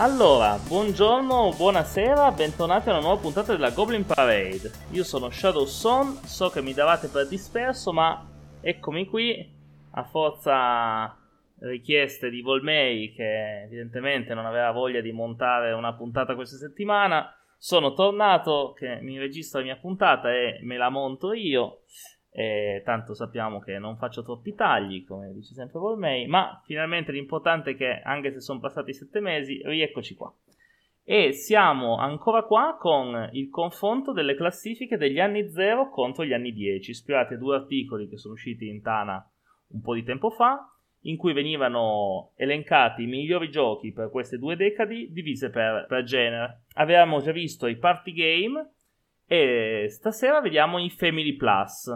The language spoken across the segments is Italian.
Allora, buongiorno, buonasera, bentornati a una nuova puntata della Goblin Parade. Io sono Shadow Son, so che mi davate per disperso, ma eccomi qui a forza richieste di Volmei che evidentemente non aveva voglia di montare una puntata questa settimana. Sono tornato che mi registro la mia puntata e me la monto io. E tanto sappiamo che non faccio troppi tagli, come dice sempre Volmei, ma finalmente l'importante è che, anche se sono passati sette mesi, rieccoci qua. E siamo ancora qua con il confronto delle classifiche degli anni 0 contro gli anni 10, ispirati a due articoli che sono usciti in Tana un po' di tempo fa, in cui venivano elencati i migliori giochi per queste due decadi divise per, per genere. Avevamo già visto i party game e stasera vediamo i Family Plus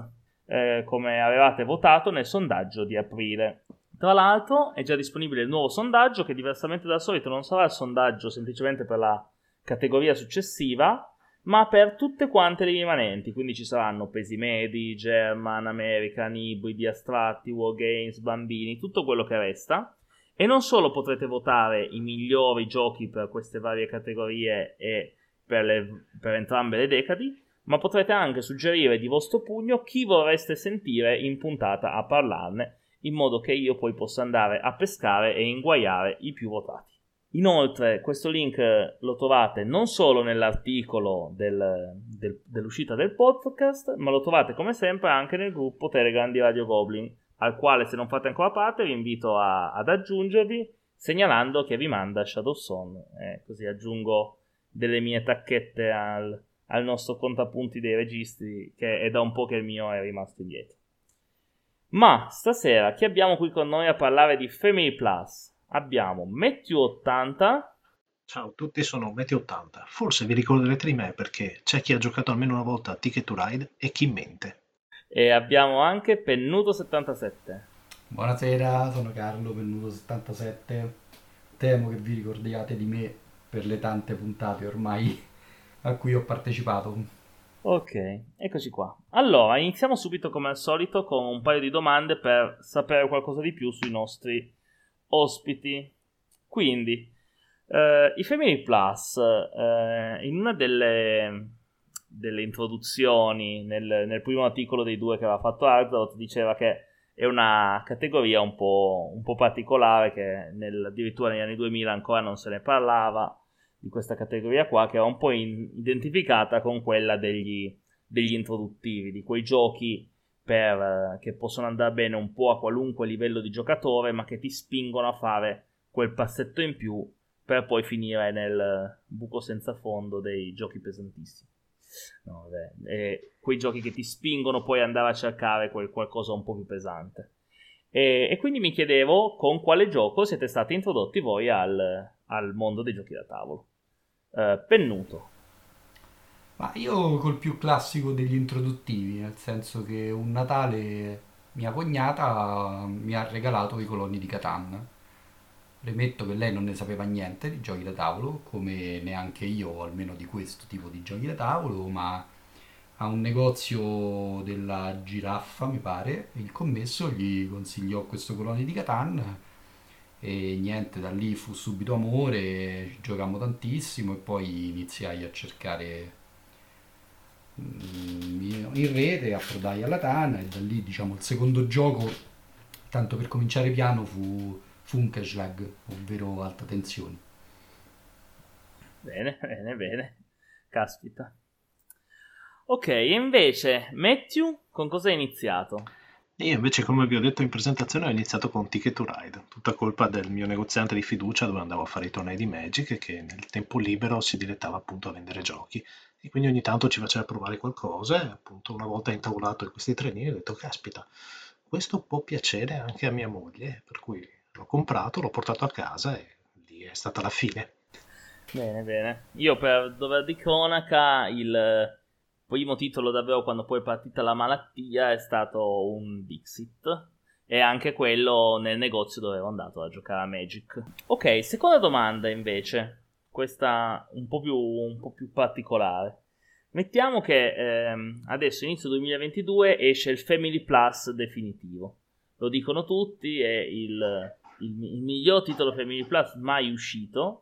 eh, come avevate votato nel sondaggio di aprile. Tra l'altro è già disponibile il nuovo sondaggio che diversamente dal solito non sarà il sondaggio semplicemente per la categoria successiva, ma per tutte quante le rimanenti, quindi ci saranno pesi medi, German, American, ibridi, astratti, wargames, bambini, tutto quello che resta. E non solo potrete votare i migliori giochi per queste varie categorie e per, le, per entrambe le decadi, ma potrete anche suggerire di vostro pugno chi vorreste sentire in puntata a parlarne, in modo che io poi possa andare a pescare e inguaiare i più votati. Inoltre, questo link lo trovate non solo nell'articolo del, del, dell'uscita del podcast, ma lo trovate come sempre anche nel gruppo Telegram di Radio Goblin, al quale se non fate ancora parte vi invito a, ad aggiungervi segnalando che vi manda Shadowson, eh, così aggiungo delle mie tacchette al, al nostro contapunti dei registri, che è da un po' che il mio è rimasto indietro. Ma stasera chi abbiamo qui con noi a parlare di Family Plus? Abbiamo Matthew 80. Ciao a tutti, sono Matthew 80. Forse vi ricorderete di me perché c'è chi ha giocato almeno una volta a Ticket to Ride e chi mente. E abbiamo anche Pennuto 77. Buonasera, sono Carlo Pennuto 77. Temo che vi ricordiate di me per le tante puntate ormai a cui ho partecipato. Ok, eccoci qua. Allora, iniziamo subito come al solito con un paio di domande per sapere qualcosa di più sui nostri ospiti. Quindi, eh, i Family Plus, eh, in una delle, delle introduzioni, nel, nel, primo articolo dei due che aveva fatto Arzot, diceva che è una categoria un po', un po particolare, che nel, addirittura negli anni 2000 ancora non se ne parlava di questa categoria qua, che era un po' in, identificata con quella degli, degli introduttivi, di quei giochi per, che possono andare bene un po' a qualunque livello di giocatore, ma che ti spingono a fare quel passetto in più per poi finire nel buco senza fondo dei giochi pesantissimi. No, quei giochi che ti spingono poi ad andare a cercare quel qualcosa un po' più pesante. E, e, quindi mi chiedevo con quale gioco siete stati introdotti voi al, al mondo dei giochi da tavolo eh, pennuto. Ma io col più classico degli introduttivi, nel senso che un Natale mia cognata mi ha regalato i colonni di Catan. Premetto che lei non ne sapeva niente di giochi da tavolo, come neanche io, almeno di questo tipo di giochi da tavolo, ma a un negozio della giraffa, mi pare, il commesso gli consigliò questo colonnio di Catan e niente, da lì fu subito amore, giocammo tantissimo e poi iniziai a cercare mm, in rete, approdai alla Tana e da lì diciamo il secondo gioco, tanto per cominciare piano, fu Funkeschlag, ovvero alta tensione. Bene, bene, bene. Caspita. Ok, e invece Matthew con cosa hai iniziato? Io invece, come vi ho detto in presentazione, ho iniziato con Ticket to Ride, tutta colpa del mio negoziante di fiducia dove andavo a fare i tornei di Magic che nel tempo libero si dilettava appunto a vendere giochi. E quindi ogni tanto ci faceva provare qualcosa e appunto una volta intavolato in questi trenini ho detto, caspita, questo può piacere anche a mia moglie, per cui l'ho comprato, l'ho portato a casa e lì è stata la fine. Bene, bene. Io per dover di cronaca il primo titolo davvero quando poi è partita la malattia è stato un Dixit e anche quello nel negozio dove ero andato a giocare a Magic. Ok, seconda domanda invece, questa un po' più, un po più particolare. Mettiamo che ehm, adesso inizio 2022 esce il Family Plus definitivo. Lo dicono tutti, è il, il, il miglior titolo Family Plus mai uscito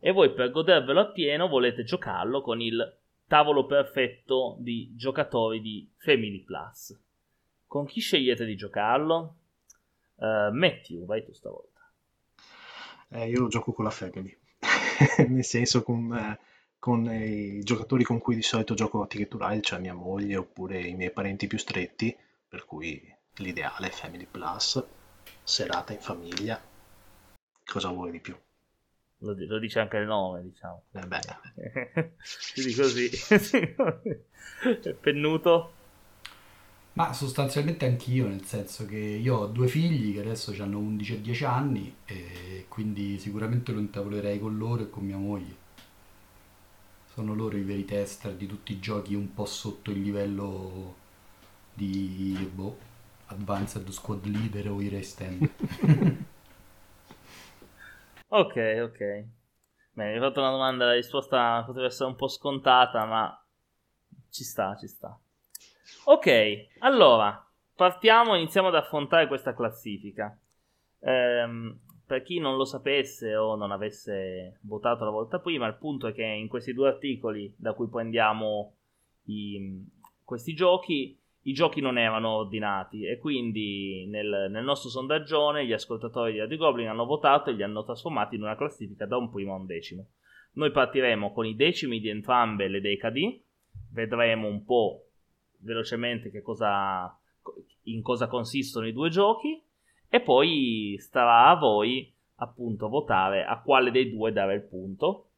e voi per godervelo appieno volete giocarlo con il tavolo perfetto di giocatori di Family Plus. Con chi scegliete di giocarlo? Uh, Matthew, vai tu stavolta. Eh, io gioco con la Family, nel senso con, eh, con, i giocatori con cui di solito gioco a Ticket Ride, cioè mia moglie oppure i miei parenti più stretti, per cui l'ideale è Family Plus, serata in famiglia, cosa vuoi di più? Lo, lo, dice anche il nome, diciamo. Eh beh. Quindi così. Pennuto? Ma sostanzialmente anch'io, nel senso che io ho due figli che adesso hanno 11 e 10 anni e quindi sicuramente lo intavolerei con loro e con mia moglie. Sono loro i veri tester di tutti i giochi un po' sotto il livello di boh, Advanced Squad Leader o i Race Stand. Ok, ok. Beh, mi hai fatto una domanda, la risposta potrebbe essere un po' scontata, ma ci sta, ci sta. Ok, allora, partiamo, iniziamo ad affrontare questa classifica. Ehm, per chi non lo sapesse o non avesse votato la volta prima, il punto è che in questi due articoli da cui prendiamo i, questi giochi, i giochi non erano ordinati e quindi nel, nel nostro sondaggione gli ascoltatori di Radio Goblin hanno votato e li hanno trasformati in una classifica da un primo a un decimo. Noi partiremo con i decimi di entrambe le decadi, vedremo un po' velocemente che cosa, in cosa consistono i due giochi e poi starà a voi appunto votare a quale dei due dare il punto.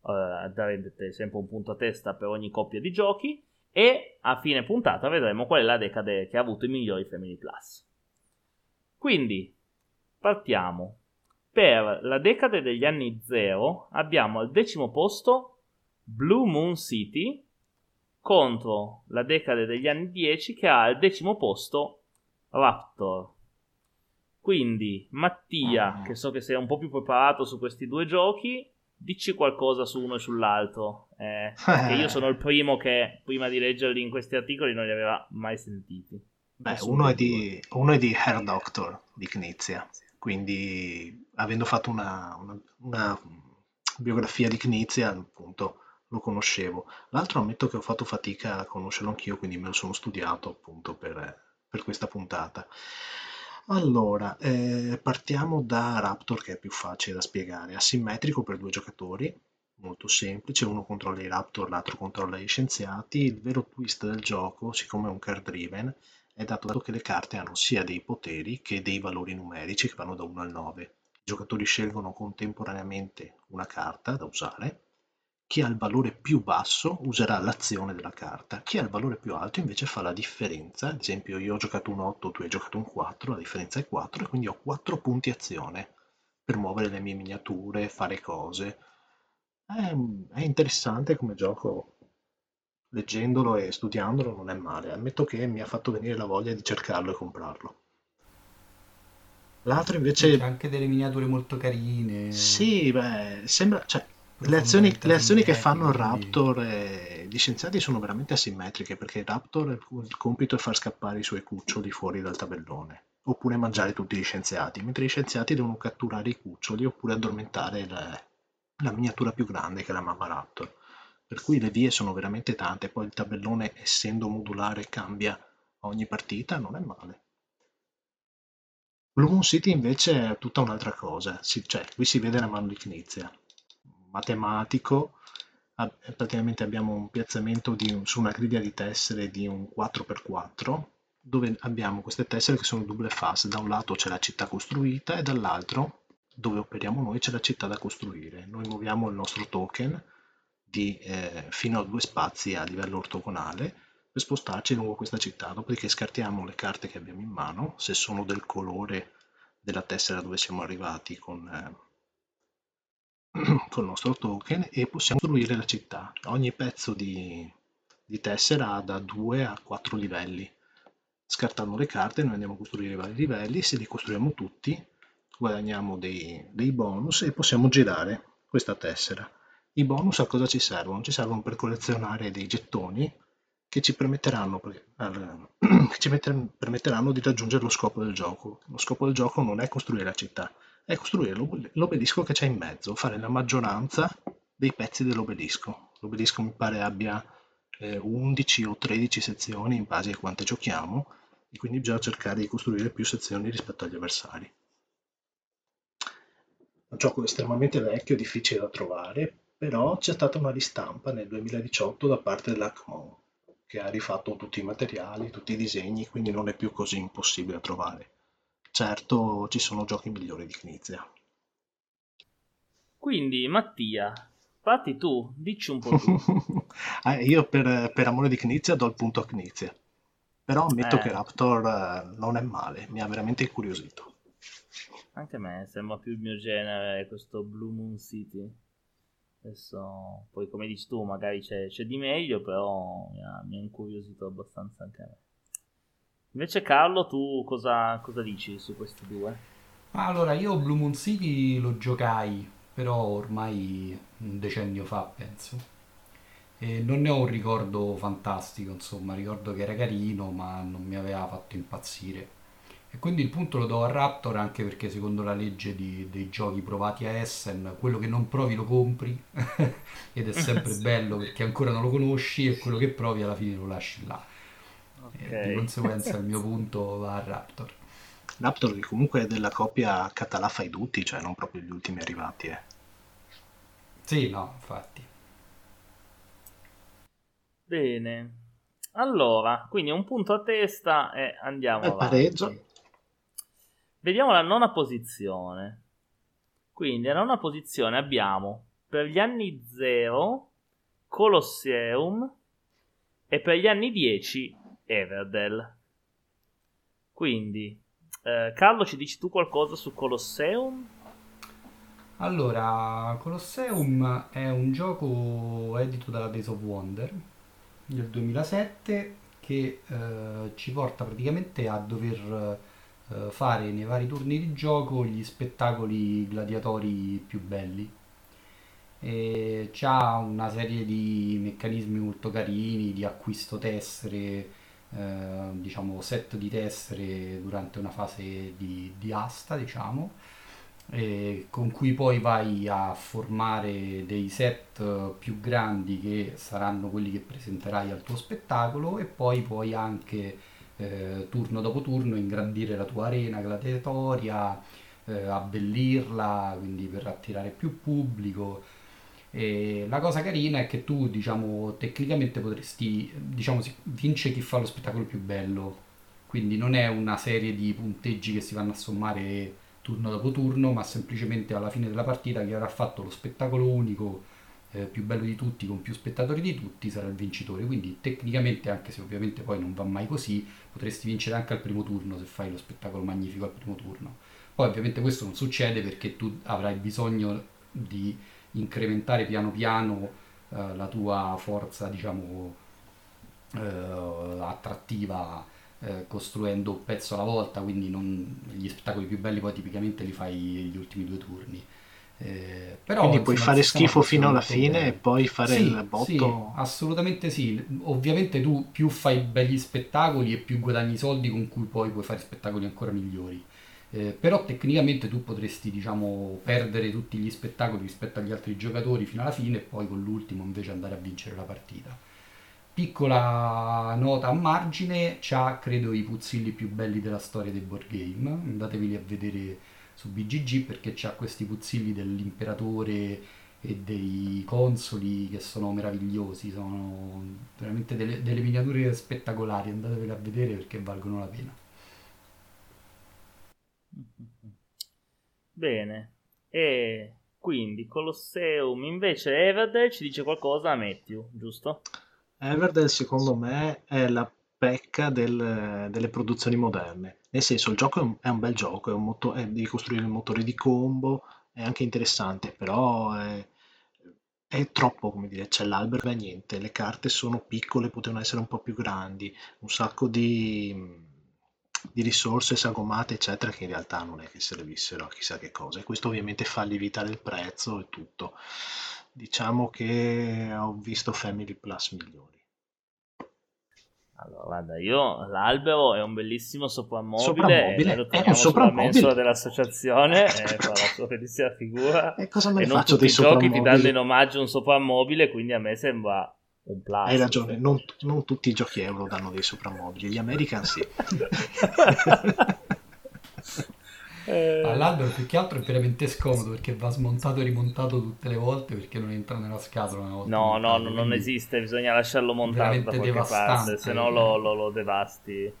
Uh, darete sempre un punto a testa per ogni coppia di giochi e a fine puntata vedremo qual è la decade che ha avuto i migliori Family Plus. Quindi partiamo. Per la decade degli anni 0 abbiamo al decimo posto Blue Moon City contro la decade degli anni 10 che ha al decimo posto Raptor. Quindi Mattia, che so che sei un po' più preparato su questi due giochi, dici qualcosa su uno e sull'altro. Eh, perché io sono il primo che prima di leggerli in questi articoli non li aveva mai sentiti. Beh, uno è, di, uno è, di, Hair Doctor di Knizia, quindi avendo fatto una, una, una biografia di Knizia, appunto, lo conoscevo. L'altro ammetto che ho fatto fatica a conoscerlo anch'io, quindi me lo sono studiato appunto per, per questa puntata. Allora, eh, partiamo da Raptor che è più facile da spiegare. Asimmetrico per due giocatori, molto semplice, uno controlla i Raptor, l'altro controlla gli scienziati. Il vero twist del gioco, siccome è un card driven, è dato che le carte hanno sia dei poteri che dei valori numerici che vanno da 1 al 9. I giocatori scelgono contemporaneamente una carta da usare chi ha il valore più basso userà l'azione della carta, chi ha il valore più alto invece fa la differenza, ad esempio io ho giocato un 8, tu hai giocato un 4, la differenza è 4 e quindi ho 4 punti azione per muovere le mie miniature, fare cose. È, è interessante come gioco, leggendolo e studiandolo non è male, ammetto che mi ha fatto venire la voglia di cercarlo e comprarlo. L'altro invece... C'è anche delle miniature molto carine. Sì, beh, sembra... Cioè, le azioni, le azioni che fanno il Raptor e gli scienziati sono veramente asimmetriche perché il Raptor il compito è far scappare i suoi cuccioli fuori dal tabellone oppure mangiare tutti gli scienziati, mentre gli scienziati devono catturare i cuccioli oppure addormentare la, la miniatura più grande che è la mamma Raptor. Per cui le vie sono veramente tante, poi il tabellone essendo modulare cambia ogni partita, non è male. Blue Moon City invece è tutta un'altra cosa, si, cioè qui si vede la mano di Knizia matematico, praticamente abbiamo un piazzamento di, su una griglia di tessere di un 4x4 dove abbiamo queste tessere che sono double fase, da un lato c'è la città costruita e dall'altro dove operiamo noi c'è la città da costruire. Noi muoviamo il nostro token di, eh, fino a due spazi a livello ortogonale per spostarci lungo questa città, dopodiché scartiamo le carte che abbiamo in mano, se sono del colore della tessera dove siamo arrivati con... Eh, col nostro token e possiamo costruire la città. Ogni pezzo di, di tessera ha da 2 a 4 livelli. Scartando le carte noi andiamo a costruire i vari livelli, se li costruiamo tutti guadagniamo dei, dei bonus e possiamo girare questa tessera. I bonus a cosa ci servono? Ci servono per collezionare dei gettoni che ci permetteranno, che ci permetteranno di raggiungere lo scopo del gioco. Lo scopo del gioco non è costruire la città, è costruire l'obelisco che c'è in mezzo, fare la maggioranza dei pezzi dell'obelisco. L'obelisco mi pare abbia eh, 11 o 13 sezioni in base a quante giochiamo e quindi bisogna cercare di costruire più sezioni rispetto agli avversari. Un gioco estremamente vecchio, difficile da trovare, però c'è stata una ristampa nel 2018 da parte dell'Acmon che ha rifatto tutti i materiali, tutti i disegni, quindi non è più così impossibile da trovare. Certo, ci sono giochi migliori di Knizia. Quindi, Mattia, fatti tu, dici un po' tu. eh, io per, per, amore di Knizia do il punto a Knizia. Però ammetto eh. che Raptor eh, non è male, mi ha veramente incuriosito. Anche a me sembra più il mio genere questo Blue Moon City. Adesso, poi come dici tu, magari c'è, c'è di meglio, però mi ha, mi ha, incuriosito abbastanza anche a me. Invece Carlo, tu cosa, cosa dici su questi due? Allora, io Blue Moon City lo giocai, però ormai un decennio fa, penso. E non ne ho un ricordo fantastico, insomma, ricordo che era carino, ma non mi aveva fatto impazzire. E quindi il punto lo do a Raptor anche perché secondo la legge di, dei giochi provati a Essen, quello che non provi lo compri ed è sempre bello perché ancora non lo conosci e quello che provi alla fine lo lasci là. Okay. di conseguenza il mio punto va a Raptor. Raptor che comunque è della coppia Català fai tutti, cioè non proprio gli ultimi arrivati. Eh. Sì, no, infatti. Bene. Allora, quindi un punto a testa e andiamo avanti. pareggio. Vediamo la nona posizione. Quindi, la nona posizione abbiamo per gli anni 0 Colosseum e per gli anni 10 Everdell. Quindi, eh, Carlo, ci dici tu qualcosa su Colosseum? Allora, Colosseum è un gioco edito dalla Days of Wonder del 2007 che eh, ci porta praticamente a dover eh, fare nei vari turni di gioco gli spettacoli gladiatori più belli. E c'ha una serie di meccanismi molto carini di acquisto tessere, eh, diciamo set di tessere durante una fase di, di asta, diciamo, con cui poi vai a formare dei set più grandi che saranno quelli che presenterai al tuo spettacolo e poi puoi anche eh, turno dopo turno ingrandire la tua arena gladiatoria, eh, abbellirla, quindi per attirare più pubblico. E la cosa carina è che tu, diciamo, tecnicamente potresti, diciamo, vince chi fa lo spettacolo più bello. Quindi non è una serie di punteggi che si vanno a sommare turno dopo turno, ma semplicemente alla fine della partita chi avrà fatto lo spettacolo unico eh, più bello di tutti, con più spettatori di tutti, sarà il vincitore. Quindi tecnicamente, anche se ovviamente poi non va mai così, potresti vincere anche al primo turno se fai lo spettacolo magnifico al primo turno. Poi ovviamente questo non succede perché tu avrai bisogno di incrementare piano piano eh, la tua forza, diciamo, eh, attrattiva eh, costruendo un pezzo alla volta, quindi non, gli spettacoli più belli poi tipicamente li fai gli ultimi due turni. Eh, però, Quindi puoi fare schifo fino alla fine bene. e poi fare sì, il botto? Sì, assolutamente sì. Ovviamente tu più fai belli spettacoli e più guadagni soldi con cui poi puoi fare spettacoli ancora migliori. Eh, però tecnicamente tu potresti diciamo perdere tutti gli spettacoli rispetto agli altri giocatori fino alla fine e poi con l'ultimo invece andare a vincere la partita. Piccola nota a margine, c'ha credo i puzzilli più belli della storia dei board game, andateveli a vedere su BGG perché c'ha questi puzzilli dell'imperatore e dei consoli che sono meravigliosi, sono veramente delle, delle miniature spettacolari, andatevele a vedere perché valgono la pena. Bene, e quindi Colosseum invece Everdell ci dice qualcosa a Matthew, giusto? Everdell secondo me è la pecca del, delle produzioni moderne. Nel senso, il gioco è un, è un bel gioco, è un moto- è- devi costruire il motore di combo, è anche interessante, però è, è troppo, come dire, c'è l'albero e niente, le carte sono piccole, potevano essere un po' più grandi, un sacco di, di risorse sagomate, eccetera, che in realtà non è che servissero a chissà che cosa. E questo ovviamente fa lievitare il prezzo e tutto. Diciamo che ho visto Family Plus migliori. Allora, guarda, io l'albero è un bellissimo soprammobile, Soprammobile, lo è teniamo un sulla mensola dell'associazione e fa la sua bellissima figura. E cosa me E ne non faccio tutti dei i giochi ti danno in omaggio un soprammobile, quindi a me sembra un plus. Hai ragione, non, non tutti i giochi euro danno dei soprammobili, gli American sì. Eh, All'albero più che altro è veramente scomodo perché va smontato e rimontato tutte le volte perché non entra nella scatola una volta No, no, montato, no, non esiste, bisogna lasciarlo montato da qualche devastante. parte, se no lo, lo- lo devasti.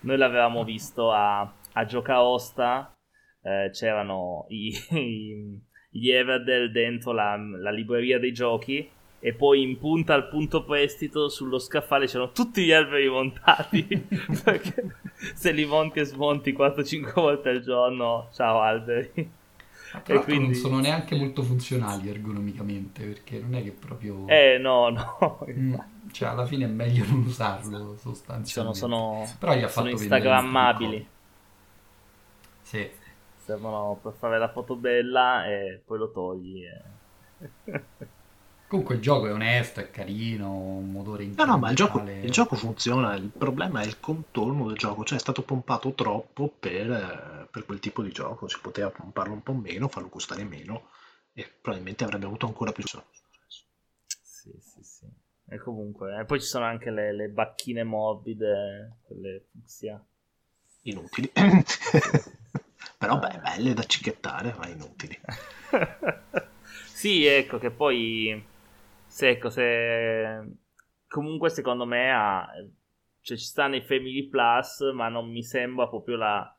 Noi l'avevamo visto a, a Giocaosta, eh, c'erano i, i- gli Everdell dentro la, la libreria dei giochi e poi in punta al punto prestito sullo scaffale c'erano tutti gli alberi montati perché se li monti e smonti 4-5 volte al giorno, ciao alberi. E quindi- non sono neanche molto funzionali ergonomicamente perché non è che proprio... Eh no, no, Mm, cioè alla fine è meglio non usarlo sono, sostanzialmente. sono, Però gli ha sono fatto vedere instagrammabili. Sì. servono per fare la foto bella e poi lo togli. e- Comunque il gioco è onesto, è carino, un motore No, no, ma il gioco, il gioco funziona, il problema è il contorno del gioco, cioè è stato pompato troppo per, eh, per quel tipo di gioco, si poteva pomparlo un po' meno, farlo costare meno e probabilmente avrebbe avuto ancora più successo. Sì, sì, sì. E comunque, e poi ci sono anche le, le bacchine morbide, quelle fucsia. Inutili. Però beh, belle da cicchettare, ma inutili. sì, ecco che poi se, ecco, se comunque secondo me ha, cioè, ci sta nei Family Plus, ma non mi sembra proprio la,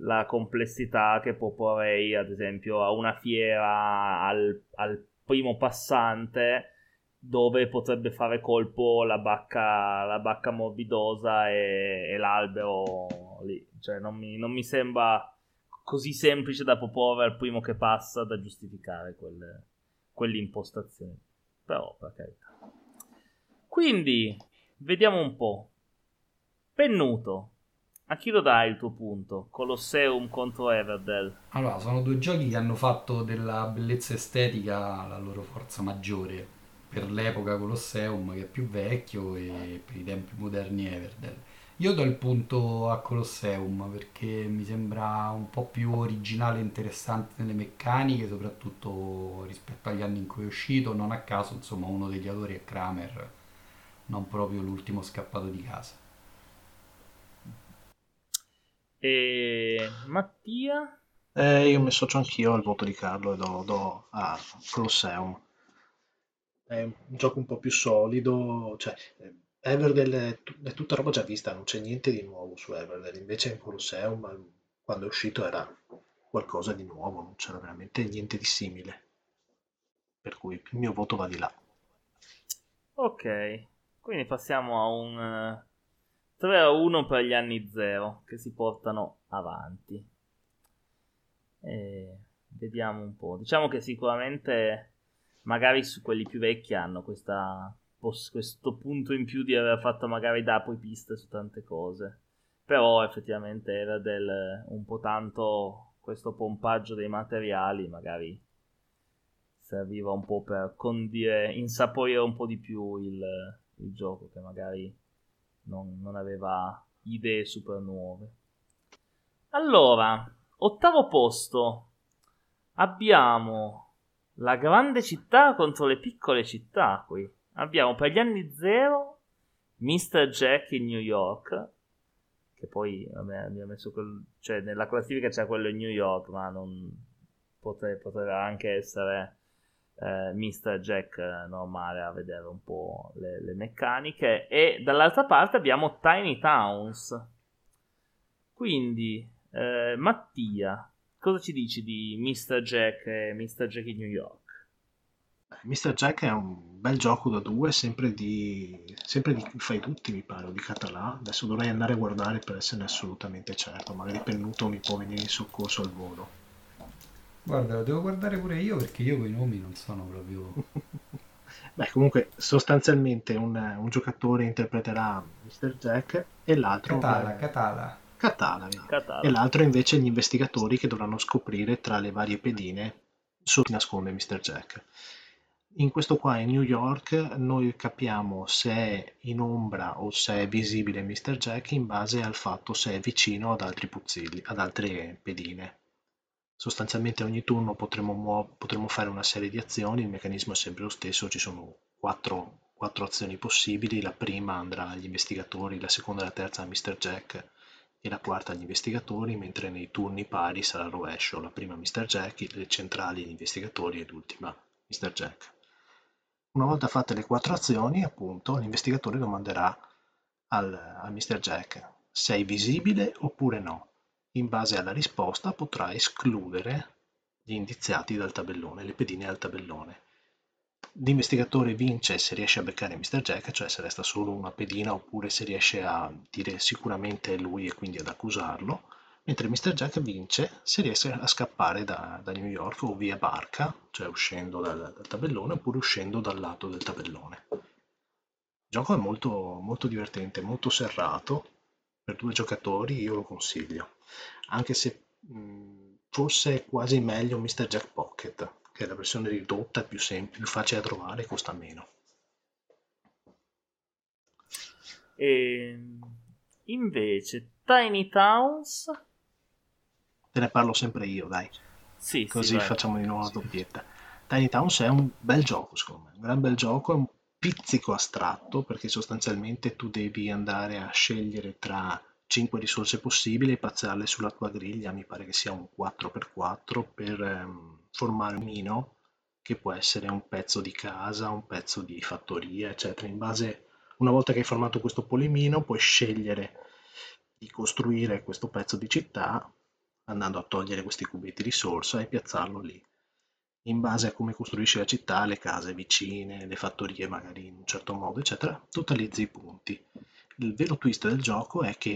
la complessità che proporrei, ad esempio, a una fiera al, al primo passante dove potrebbe fare colpo la bacca, la bacca morbidosa e, e l'albero lì. Cioè, non mi, non mi sembra così semplice da proporre al primo che passa da giustificare quelle, quell'impostazione. Però, per carità. Quindi, vediamo un po'. Pennuto, a chi lo dai il tuo punto? Colosseum contro Everdell. Allora, sono due giochi che hanno fatto della bellezza estetica la loro forza maggiore per l'epoca Colosseum che è più vecchio e per i tempi moderni Everdell. Io do il punto a Colosseum perché mi sembra un po' più originale e interessante nelle meccaniche, soprattutto rispetto agli anni in cui è uscito. Non a caso, insomma, uno degli autori è Kramer, non proprio l'ultimo scappato di casa. E Mattia? Eh, io mi associo anch'io al voto di Carlo e do, do a Colosseum. È un gioco un po' più solido, cioè eh, Everdell è, tu- è tutta roba già vista, non c'è niente di nuovo su Everdell, invece in Colosseum eh, quando è uscito era qualcosa di nuovo, non c'era veramente niente di simile. Per cui il mio voto va di là. Ok, quindi passiamo a un eh, 3 a 1 per gli anni 0 che si portano avanti. E vediamo un po'. Diciamo che sicuramente magari su quelli più vecchi hanno questa, pos- questo punto in più di aver fatto magari da poi piste su tante cose. Però effettivamente era del un po' tanto questo pompaggio dei materiali, magari serviva un po' per condire, insaporire un po' di più il, il gioco che magari non, non aveva idee super nuove. Allora, ottavo posto abbiamo la grande città contro le piccole città qui. Abbiamo per gli anni zero Mr. Jack in New York, che poi vabbè, ha messo quel, cioè nella classifica c'è quello in New York, ma non potre- poteva anche essere eh, Mr. Jack normale a vedere un po' le, le meccaniche. E dall'altra parte abbiamo Tiny Towns. Quindi, eh, Mattia, cosa ci dici di Mr. Jack e Mr. Jack in New York? Mr. Jack è un bel gioco da due, sempre di, sempre di fai tutti, mi pare, o di Català. Adesso dovrei andare a guardare per esserne assolutamente certo. Magari Pennuto mi può venire in soccorso al volo. Guarda, lo devo guardare pure io perché io con i nomi non sono proprio... Beh, comunque, sostanzialmente un, un giocatore interpreterà Mr. Jack e l'altro... Catala, eh, Catala. Catala. Catala. E l'altro invece gli investigatori che dovranno scoprire tra le varie pedine su chi nasconde Mr. Jack. In questo qua in New York noi capiamo se è in ombra o se è visibile Mr. Jack in base al fatto se è vicino ad altri puzzilli, ad altre pedine. Sostanzialmente ogni turno potremo, potremo fare una serie di azioni, il meccanismo è sempre lo stesso, ci sono quattro, quattro azioni possibili, la prima andrà agli investigatori, la seconda e la terza a Mr. Jack e la quarta agli investigatori, mentre nei turni pari sarà rovescio, la prima Mr. Jack, le centrali agli investigatori e l'ultima Mr. Jack. Una volta fatte le quattro azioni, appunto, l'investigatore domanderà al, al Mr. Jack sei visibile oppure no. In base alla risposta potrà escludere gli indiziati dal tabellone, le pedine dal tabellone. L'investigatore vince se riesce a beccare Mr. Jack, cioè se resta solo una pedina, oppure se riesce a dire sicuramente è lui e quindi ad accusarlo, mentre Mr. Jack vince se riesce a scappare da, da New York o via barca, cioè uscendo dal, dal, tabellone oppure uscendo dal lato del tabellone. Il gioco è molto, molto divertente, molto serrato, per due giocatori io lo consiglio, anche se mh, forse è quasi meglio Mr. Jack Pocket, che è la versione ridotta, più semplice, più facile da trovare e costa meno. E ehm, invece Tiny Towns Te ne parlo sempre io, dai. Sì, Così sì, facciamo di nuovo la doppietta. Tiny Towns è un bel gioco, secondo me. Un gran bel gioco, è un pizzico astratto perché sostanzialmente tu devi andare a scegliere tra 5 risorse possibili e pazzarle sulla tua griglia, mi pare che sia un 4x4 per ehm, formare un mino che può essere un pezzo di casa, un pezzo di fattoria, eccetera. In base, una volta che hai formato questo polimino, puoi scegliere di costruire questo pezzo di città andando a togliere questi cubetti risorsa e piazzarlo lì. In base a come costruisci la città, le case vicine, le fattorie magari in un certo modo, eccetera, totalizzi i punti. Il vero twist del gioco è che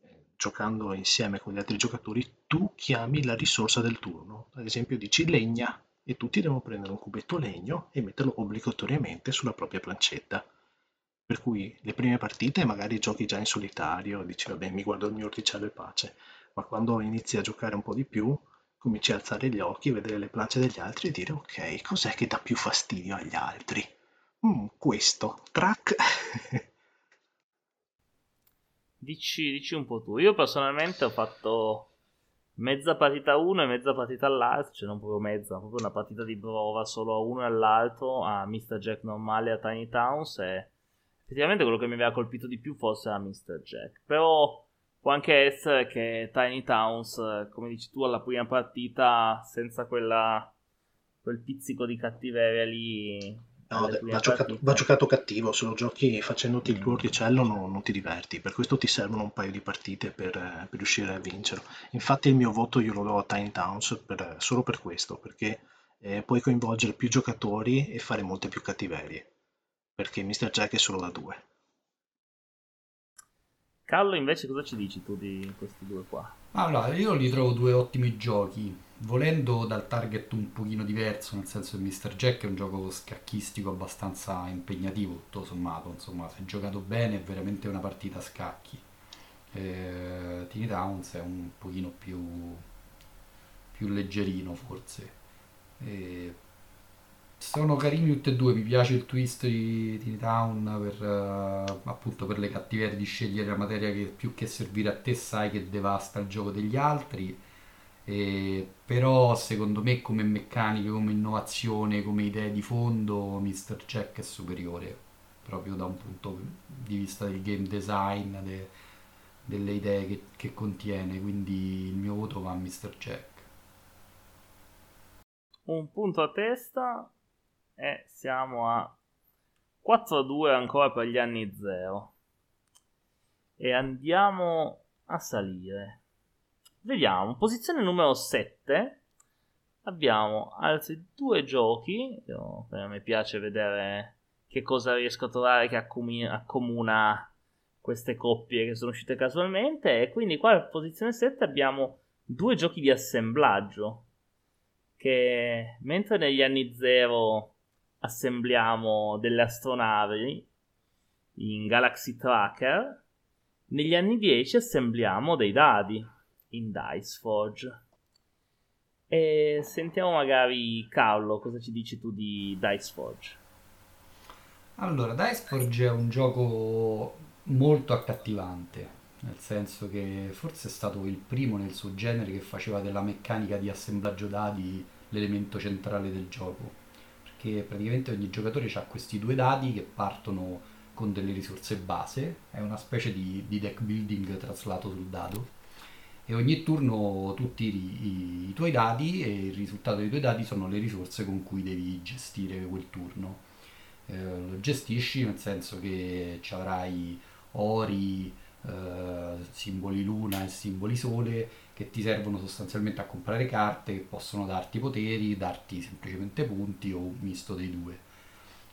eh, giocando insieme con gli altri giocatori tu chiami la risorsa del turno. Ad esempio dici legna e tutti devono prendere un cubetto legno e metterlo obbligatoriamente sulla propria plancetta. Per cui le prime partite magari giochi già in solitario, dici vabbè mi guardo il mio orticello e pace ma quando inizi a giocare un po' di più cominci a alzare gli occhi, vedere le planche degli altri e dire ok, cos'è che dà più fastidio agli altri? Mm, questo, track. dici, dici un po' tu. Io personalmente ho fatto mezza partita a uno e mezza partita all'altro, cioè non proprio mezza, proprio una partita di prova solo a uno e all'altro, a Mr. Jack normale a Tiny Towns e effettivamente quello che mi aveva colpito di più forse era Mr. Jack. Però Può anche essere che Tiny Towns, come dici tu, alla prima partita, senza quella, quel pizzico di cattiveria lì. No, va giocato, va giocato, cattivo, se lo giochi facendoti il tuo orticello no, non ti diverti, per questo ti servono un paio di partite per, per riuscire a vincerlo. Infatti il mio voto io lo do a Tiny Towns per, solo per questo, perché eh, puoi coinvolgere più giocatori e fare molte più cattiverie, perché Mr. Jack è solo da due. Callo invece cosa ci dici tu di questi due qua? Allora, io li trovo due ottimi giochi, volendo dal target un pochino diverso, nel senso che Mr. Jack è un gioco scacchistico abbastanza impegnativo, tutto sommato, insomma, se giocato bene è veramente una partita a scacchi. Eh, Tiny Towns è un pochino più, più leggerino forse. Eh, sono carini tutti e due, mi piace il twist di Tiny Town per, uh, appunto per le cattiverie di scegliere la materia che più che servire a te sai che devasta il gioco degli altri. E, però secondo me come meccanica, come innovazione, come idee di fondo, Mr. Jack è superiore, proprio da un punto di vista del game design, de, delle idee che, che contiene, quindi il mio voto va a Mr. Jack. Un punto a testa e siamo a 4-2 ancora per gli anni 0 e andiamo a salire. Vediamo posizione numero 7 abbiamo altri due giochi. Io, a me piace vedere che cosa riesco a trovare che accomuna, queste coppie che sono uscite casualmente. E quindi qua a posizione 7 abbiamo due giochi di assemblaggio che mentre negli anni 0 assembliamo delle astronavi in Galaxy Tracker, negli anni 10 assembliamo dei dadi in Dice Forge. E sentiamo magari Carlo, cosa ci dici tu di Dice Forge? Allora, Dice Forge è un gioco molto accattivante, nel senso che forse è stato il primo nel suo genere che faceva della meccanica di assemblaggio dadi l'elemento centrale del gioco, perché praticamente ogni giocatore ha questi due dadi che partono con delle risorse base, è una specie di, di deck building traslato sul dado e ogni turno tu tiri i, i, tuoi dadi e il risultato dei tuoi dadi sono le risorse con cui devi gestire quel turno. Eh, lo gestisci nel senso che ci avrai ori, eh, simboli luna e simboli sole che ti servono sostanzialmente a comprare carte che possono darti poteri, darti semplicemente punti o un misto dei due.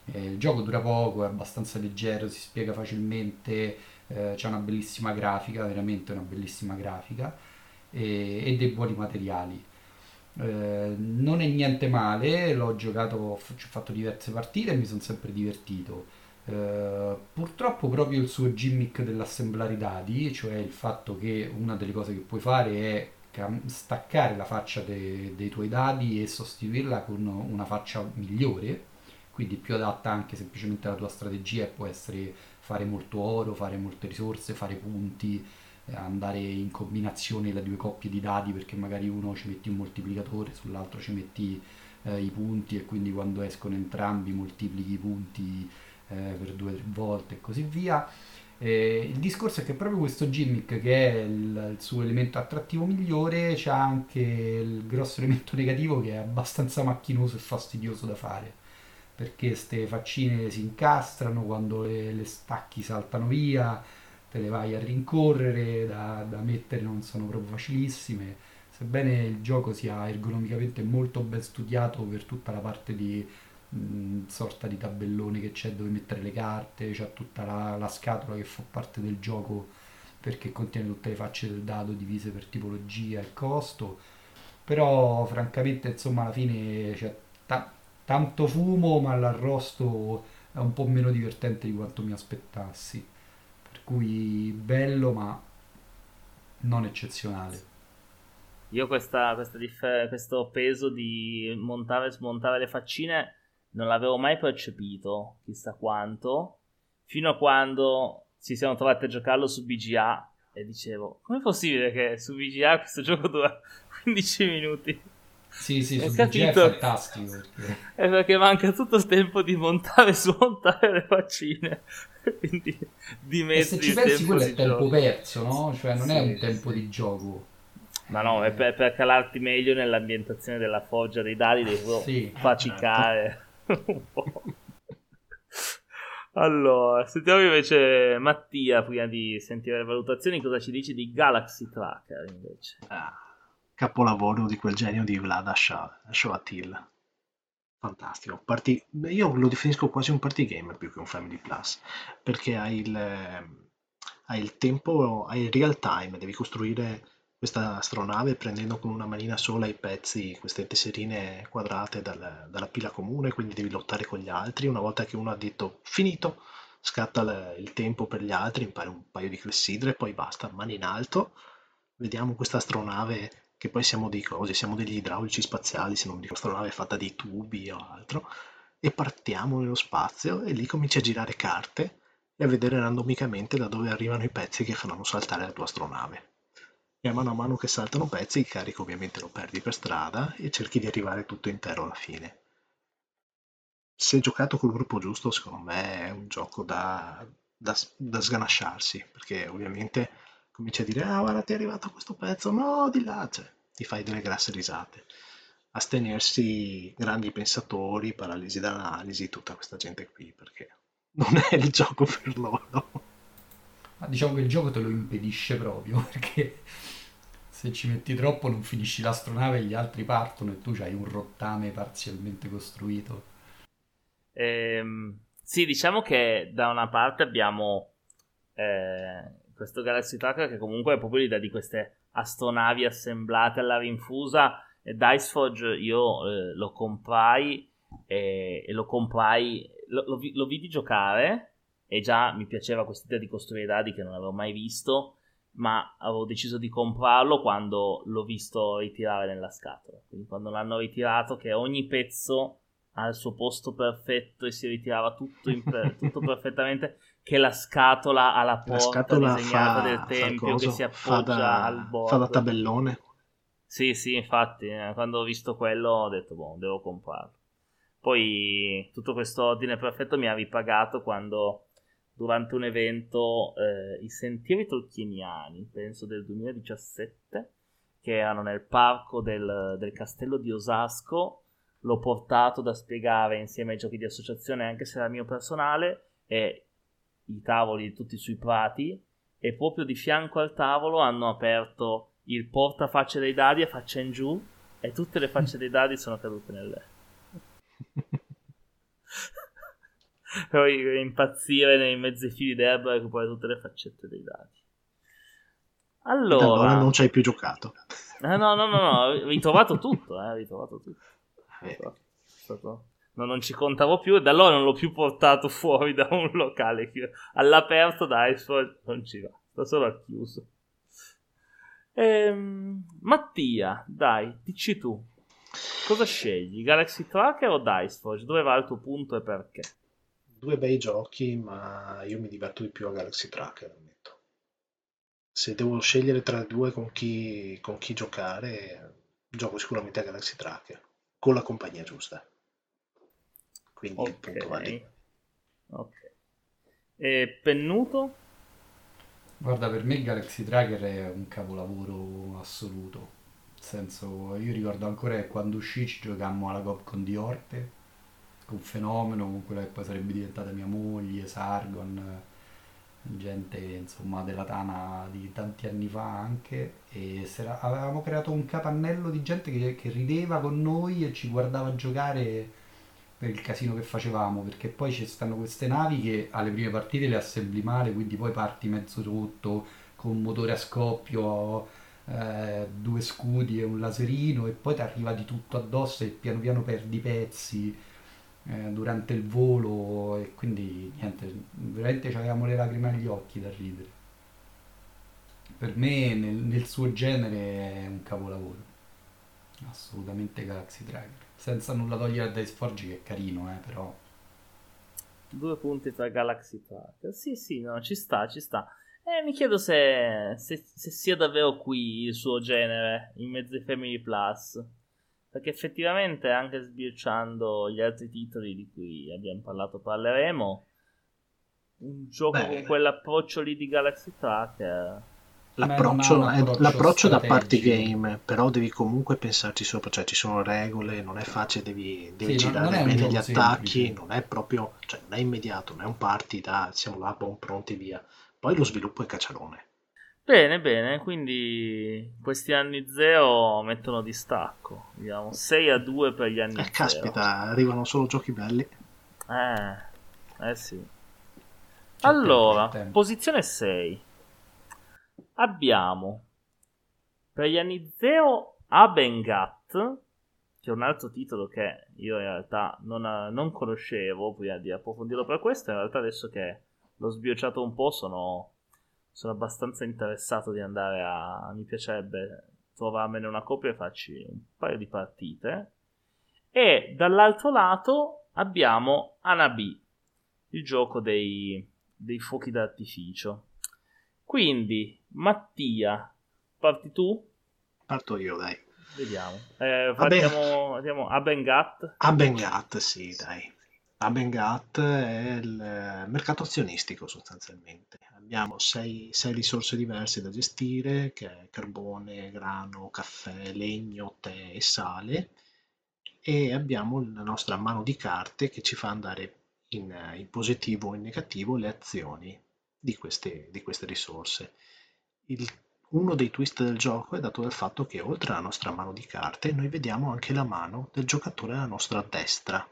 Eh, il gioco dura poco, è abbastanza leggero, si spiega facilmente, eh, c'è una bellissima grafica, veramente una bellissima grafica e, e dei buoni materiali. Eh, non è niente male, l'ho giocato, ho fatto diverse partite e mi sono sempre divertito. Eh, purtroppo proprio il suo gimmick dell'assemblare i dadi, cioè il fatto che una delle cose che puoi fare è staccare la faccia de- dei tuoi dadi e sostituirla con una faccia migliore, quindi più adatta anche semplicemente alla tua strategia e può essere fare molto oro, fare molte risorse, fare punti, eh, andare in combinazione le due coppie di dadi perché magari uno ci metti un moltiplicatore, sull'altro ci metti eh, i punti e quindi quando escono entrambi moltiplichi i punti eh, per due o tre volte e così via. Eh, il discorso è che proprio questo gimmick, che è il, il suo elemento attrattivo migliore, c'ha anche il grosso elemento negativo che è abbastanza macchinoso e fastidioso da fare. Perché queste faccine si incastrano, quando le, le stacchi saltano via, te le vai a rincorrere, da, da mettere non sono proprio facilissime. Sebbene il gioco sia ergonomicamente molto ben studiato per tutta la parte di mh, sorta di tabellone che c'è dove mettere le carte, c'è tutta la, la scatola che fa parte del gioco perché contiene tutte le facce del dado divise per tipologia e costo. Però francamente insomma alla fine c'è ta- tanto fumo ma l'arrosto è un po' meno divertente di quanto mi aspettassi cui bello ma non eccezionale. Io questa, questa dif- questo peso di montare e smontare le faccine non l'avevo mai percepito, chissà quanto, fino a quando ci siamo trovati a giocarlo su BGA e dicevo, come è possibile che su BGA questo gioco dura 15 minuti? Sì, sì, su BGA è fantastico. Perché... È perché manca tutto il tempo di montare e smontare le faccine. quindi di mezzo e se ci pensi quello è tempo gioco. perso no? cioè non sì, è un tempo sì. di gioco ma no è per, per, calarti meglio nell'ambientazione della foggia dei dadi devi sì, faticare allora sentiamo invece Mattia prima di sentire le valutazioni cosa ci dice di Galaxy Tracker invece ah, capolavoro di quel genio di Vlad Ashavatil Fantastico. Party... Io lo definisco quasi un party game più che un Family Plus, perché hai il, hai il tempo, hai il real time, devi costruire questa astronave prendendo con una manina sola i pezzi, queste tesserine quadrate dal, dalla pila comune, quindi devi lottare con gli altri. Una volta che uno ha detto finito, scatta il, il tempo per gli altri, impari un paio di clessidre, poi basta, mani in alto, vediamo questa astronave che poi siamo dei cosi, siamo degli idraulici spaziali, se non mi ricordo, nave è fatta di tubi o altro, e partiamo nello spazio e lì cominci a girare carte e a vedere randomicamente da dove arrivano i pezzi che faranno saltare la tua astronave. E mano a mano che saltano pezzi, il carico ovviamente lo perdi per strada e cerchi di arrivare tutto intero alla fine. Se giocato col gruppo giusto, secondo me è un gioco da, da, da sganasciarsi, perché ovviamente cominci a dire ah guarda ti è arrivato questo pezzo no di là cioè ti fai delle grasse risate astenersi grandi pensatori paralisi d'analisi tutta questa gente qui perché non è il gioco per loro ma diciamo che il gioco te lo impedisce proprio perché se ci metti troppo non finisci l'astronave e gli altri partono e tu hai un rottame parzialmente costruito. Ehm, sì diciamo che da una parte abbiamo eh, questo Galaxy Tracker che comunque è proprio l'idea di queste astronavi assemblate alla rinfusa e Diceforge io eh, lo comprai e, e, lo comprai lo, lo, lo, vidi giocare e già mi piaceva questa idea di costruire dadi che non avevo mai visto ma avevo deciso di comprarlo quando l'ho visto ritirare nella scatola. Quindi quando l'hanno ritirato, che ogni pezzo ha il suo posto perfetto e si ritirava tutto, per- tutto perfettamente, che la scatola ha la porta la disegnata fa, del tempio che si appoggia da, al bordo. Fa da tabellone. Sì, sì, infatti, eh, quando ho visto quello ho detto, boh, devo comprarlo. Poi tutto questo ordine perfetto mi ha ripagato quando durante un evento eh, i sentieri tolkieniani, penso del 2017, che erano nel parco del, del castello di Osasco. L'ho portato da spiegare insieme ai giochi di associazione, anche se era mio personale, e i tavoli tutti sui prati. E proprio di fianco al tavolo hanno aperto il portafacce dei dadi a faccia in giù, e tutte le facce dei dadi sono cadute nelle. poi impazzire nei mezzi fili d'erba e recuperare tutte le faccette dei dati. Allora, allora non ci hai più giocato. Eh, no, no, no, no, ritrovato tutto, eh, ritrovato tutto. Eh. Stato... No, non ci contavo più e da allora non l'ho più portato fuori da un locale. All'aperto da Iceforge non ci va, sta solo al chiuso. Ehm, Mattia, dai, dici tu. Cosa scegli? Galaxy Tracker o Dice Forge? Dove va il tuo punto e perché? Due bei giochi, ma io mi diverto di più a Galaxy Tracker, ammetto. Se devo scegliere tra i due con chi, con chi giocare, gioco sicuramente a Galaxy Tracker, con la compagnia giusta. Quindi okay. il punto va lì. Ok. E Pennuto? Guarda, per me Galaxy Tracker è un capolavoro assoluto. Nel senso, io ricordo ancora che quando uscì ci giocammo alla Copcon di Orte un fenomeno con quella che poi sarebbe diventata mia moglie, Sargon, gente insomma della Tana di tanti anni fa anche e era, avevamo creato un capannello di gente che, che, rideva con noi e ci guardava giocare per il casino che facevamo perché poi ci stanno queste navi che alle prime partite le assembli male quindi poi parti mezzo rotto con motore a scoppio eh, due scudi e un laserino e poi ti arriva di tutto addosso e piano piano perdi pezzi eh, durante il volo e quindi niente, veramente avevamo le lacrime agli occhi da ridere. Per me nel, nel suo genere è un capolavoro, assolutamente Galaxy Tracker, senza nulla togliere a Forge che è carino, eh, però... Due punti tra Galaxy Tracker, sì sì, no, ci sta, ci sta. Eh, mi chiedo se, se, se sia davvero qui il suo genere in mezzo ai Family Plus. Perché effettivamente, anche sbirciando gli altri titoli di cui abbiamo parlato, parleremo. Un gioco Beh, con quell'approccio lì di Galaxy Tracker. L'approccio, è, l'approccio da party game, però devi comunque pensarci sopra, cioè ci sono regole, non è facile, devi, devi sì, girare bene gli attacchi, semplice. non è proprio, cioè non è immediato, non è un party da siamo là, buon pronti via. Poi lo sviluppo è cacciarone. Bene, bene, quindi questi anni zero mettono distacco, diciamo 6 a 2 per gli anni eh, zero. Caspita, arrivano solo giochi belli. Eh, eh sì. C'è allora, tempo, posizione 6. Abbiamo per gli anni zero Abengat, che è un altro titolo che io in realtà non, non conoscevo prima di approfondirlo per questo, in realtà adesso che l'ho sbirciato un po' sono sono abbastanza interessato di andare a... mi piacerebbe trovarmene una copia e farci un paio di partite. E dall'altro lato abbiamo Anabi, il gioco dei, dei fuochi d'artificio. Quindi, Mattia, parti tu? Parto io, dai. Vediamo. Eh, facciamo, facciamo Abengat. Abengat, sì, dai. Abengat è il mercato azionistico sostanzialmente abbiamo sei, sei risorse diverse da gestire, che è carbone, grano, caffè, legno, tè e sale, e abbiamo la nostra mano di carte che ci fa andare in, in positivo o in negativo le azioni di queste, di queste risorse. Il, uno dei twist del gioco è dato dal fatto che oltre alla nostra mano di carte noi vediamo anche la mano del giocatore alla nostra destra,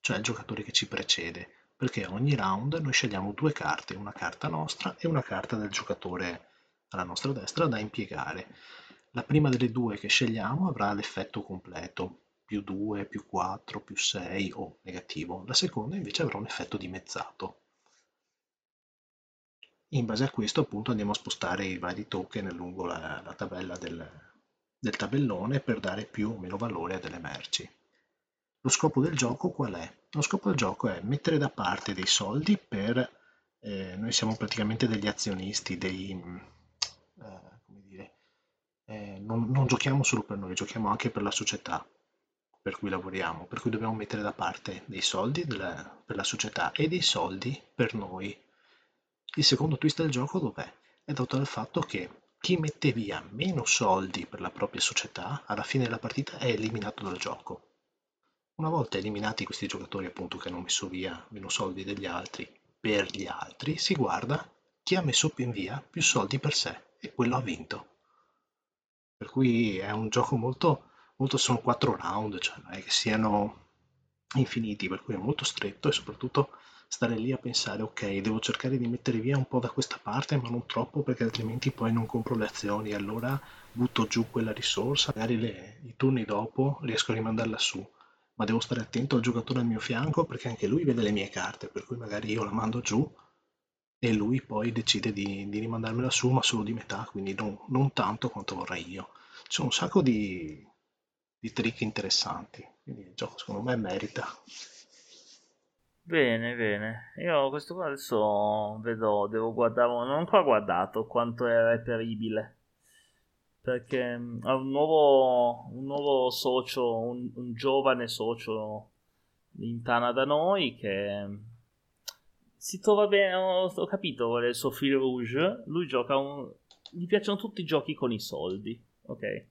cioè il giocatore che ci precede perché ogni round noi scegliamo due carte, una carta nostra e una carta del giocatore alla nostra destra da impiegare. La prima delle due che scegliamo avrà l'effetto completo, più 2, più 4, più 6 o negativo. La seconda invece avrà un effetto dimezzato. in base a questo appunto andiamo a spostare i vari token lungo la, la tabella del, del tabellone per dare più o meno valore a delle merci. Lo scopo del gioco qual è? Lo scopo del gioco è mettere da parte dei soldi per... Eh, noi siamo praticamente degli azionisti, dei... Eh, come dire, eh, non, non giochiamo solo per noi, giochiamo anche per la società per cui lavoriamo, per cui dobbiamo mettere da parte dei soldi della, per la società e dei soldi per noi. Il secondo twist del gioco dov'è? È dato dal fatto che chi mette via meno soldi per la propria società alla fine della partita è eliminato dal gioco. Una volta eliminati questi giocatori appunto che hanno messo via meno soldi degli altri per gli altri, si guarda chi ha messo in via più soldi per sé e quello ha vinto. Per cui è un gioco molto molto sono quattro round, cioè non è che siano infiniti, per cui è molto stretto e soprattutto stare lì a pensare ok, devo cercare di mettere via un po' da questa parte, ma non troppo perché altrimenti poi non compro le azioni, allora butto giù quella risorsa, magari le, i turni dopo riesco a rimandarla su, ma devo stare attento al giocatore al mio fianco perché anche lui vede le mie carte, per cui magari io la mando giù e lui poi decide di, di rimandarmela su, ma solo di metà, quindi non, non tanto quanto vorrei io. C'è un sacco di, di trick interessanti. Quindi il gioco secondo me merita. Bene, bene. Io questo qua adesso vedo, devo guardare, non ho ancora guardato quanto è reperibile. Perché mm, ha un nuovo, un nuovo socio, un, un giovane socio in Tana da noi che mm, si trova bene, ho, ho capito qual è il suo fil rouge. Lui gioca un... gli piacciono tutti i giochi con i soldi, ok?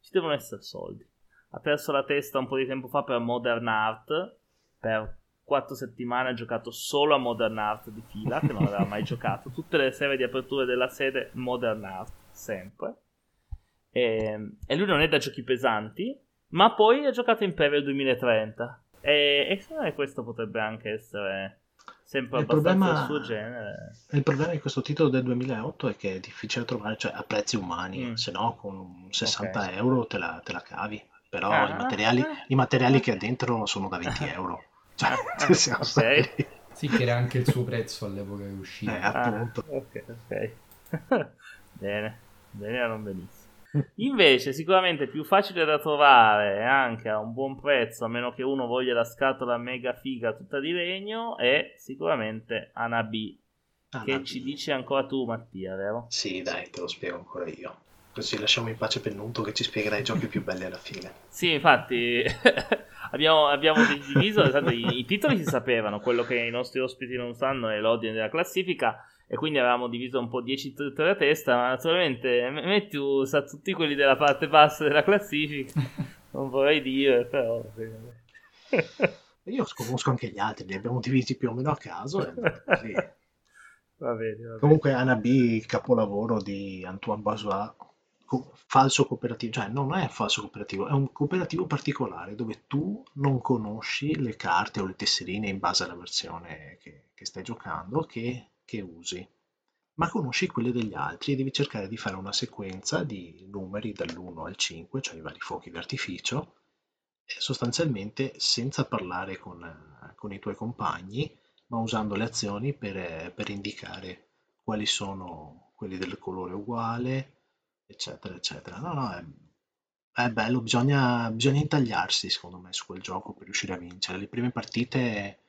Ci devono essere soldi ha perso la testa un po' di tempo fa per Modern Art. Per quattro settimane ha giocato solo a Modern Art di fila, che non aveva mai giocato. Tutte le serie di aperture della sede Modern Art, sempre. E, e, lui non è da giochi pesanti, ma poi ha giocato Imperial 2030. E, e secondo me questo potrebbe anche essere sempre il abbastanza problema, il suo genere. Il problema di questo titolo del 2008 è che è difficile trovare, cioè a prezzi umani, mm. se no con 60 okay. euro te la, te la cavi però ah, i, materiali, ah, i, materiali, che ha dentro sono da 20 euro. Cioè, ah, siamo okay. Sì, che era anche il suo prezzo all'epoca che uscì. Eh, appunto. Ah, ok, ok. bene, bene non benissimo. Invece, sicuramente più facile da trovare anche a un buon prezzo, a meno che uno voglia la scatola mega figa tutta di legno, è sicuramente Anabi. Che ci dici ancora tu, Mattia, vero? Sì, dai, te lo spiego ancora io. Così lasciamo in pace Pennuto che ci spiegherà i giochi più belli alla fine. Sì, infatti abbiamo, abbiamo diviso, esatto, i, i, titoli si sapevano, quello che i nostri ospiti non sanno è l'ordine della classifica e quindi avevamo diviso un po' 10 titoli a testa, ma naturalmente Matthew sa tutti quelli della parte bassa della classifica, non vorrei dire, però... Io conosco anche gli altri, li abbiamo divisi più o meno a caso. E, sì. va bene, va Comunque Anna B, capolavoro di Antoine Basois, falso cooperativo, cioè non è falso cooperativo, è un cooperativo particolare dove tu non conosci le carte o le tesserine in base alla versione che, che stai giocando che, che usi, ma conosci quelle degli altri e devi cercare di fare una sequenza di numeri dall'1 al 5, cioè i vari fuochi d'artificio, sostanzialmente senza parlare con, con, i tuoi compagni, ma usando le azioni per, per indicare quali sono quelli del colore uguale, eccetera, eccetera. No, no, è, è bello, bisogna, bisogna intagliarsi secondo me su quel gioco per riuscire a vincere. Le prime partite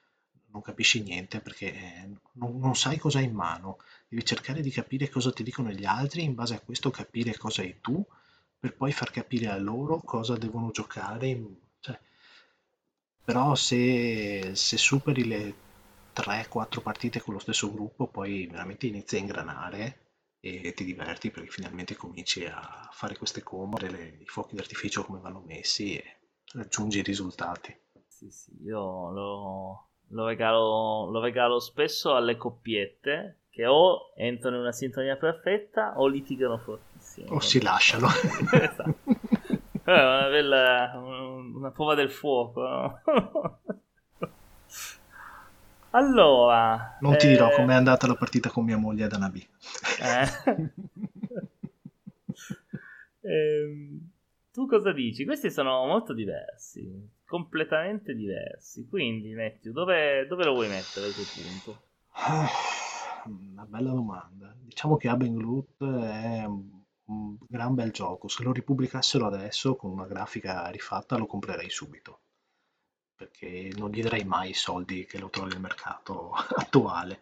non capisci niente perché non, non sai cosa hai in mano, devi cercare di capire cosa ti dicono gli altri, in base a questo capire cosa hai tu, per poi far capire a loro cosa devono giocare. Cioè, però se, se superi le 3-4 partite con lo stesso gruppo, poi veramente inizi a ingranare e ti diverti perché finalmente cominci a fare queste comode, le, i fuochi d'artificio come vanno messi e raggiungi i risultati. Sì, sì, io lo, lo, regalo, lo regalo spesso alle coppiette che o entrano in una sintonia perfetta o litigano fortissimo. O si lasciano. esatto. È una bella una prova del fuoco. No? Allora, non ti eh... dirò com'è andata la partita con mia moglie ad Anabi. Eh. eh, tu cosa dici? Questi sono molto diversi, completamente diversi. Quindi, Matthew, dove, dove lo vuoi mettere il tuo punto? una bella domanda. Diciamo che Abenglut è un gran bel gioco. Se lo ripubblicassero adesso con una grafica rifatta lo comprerei subito. Perché non gli darei mai i soldi che lo trovi nel mercato attuale.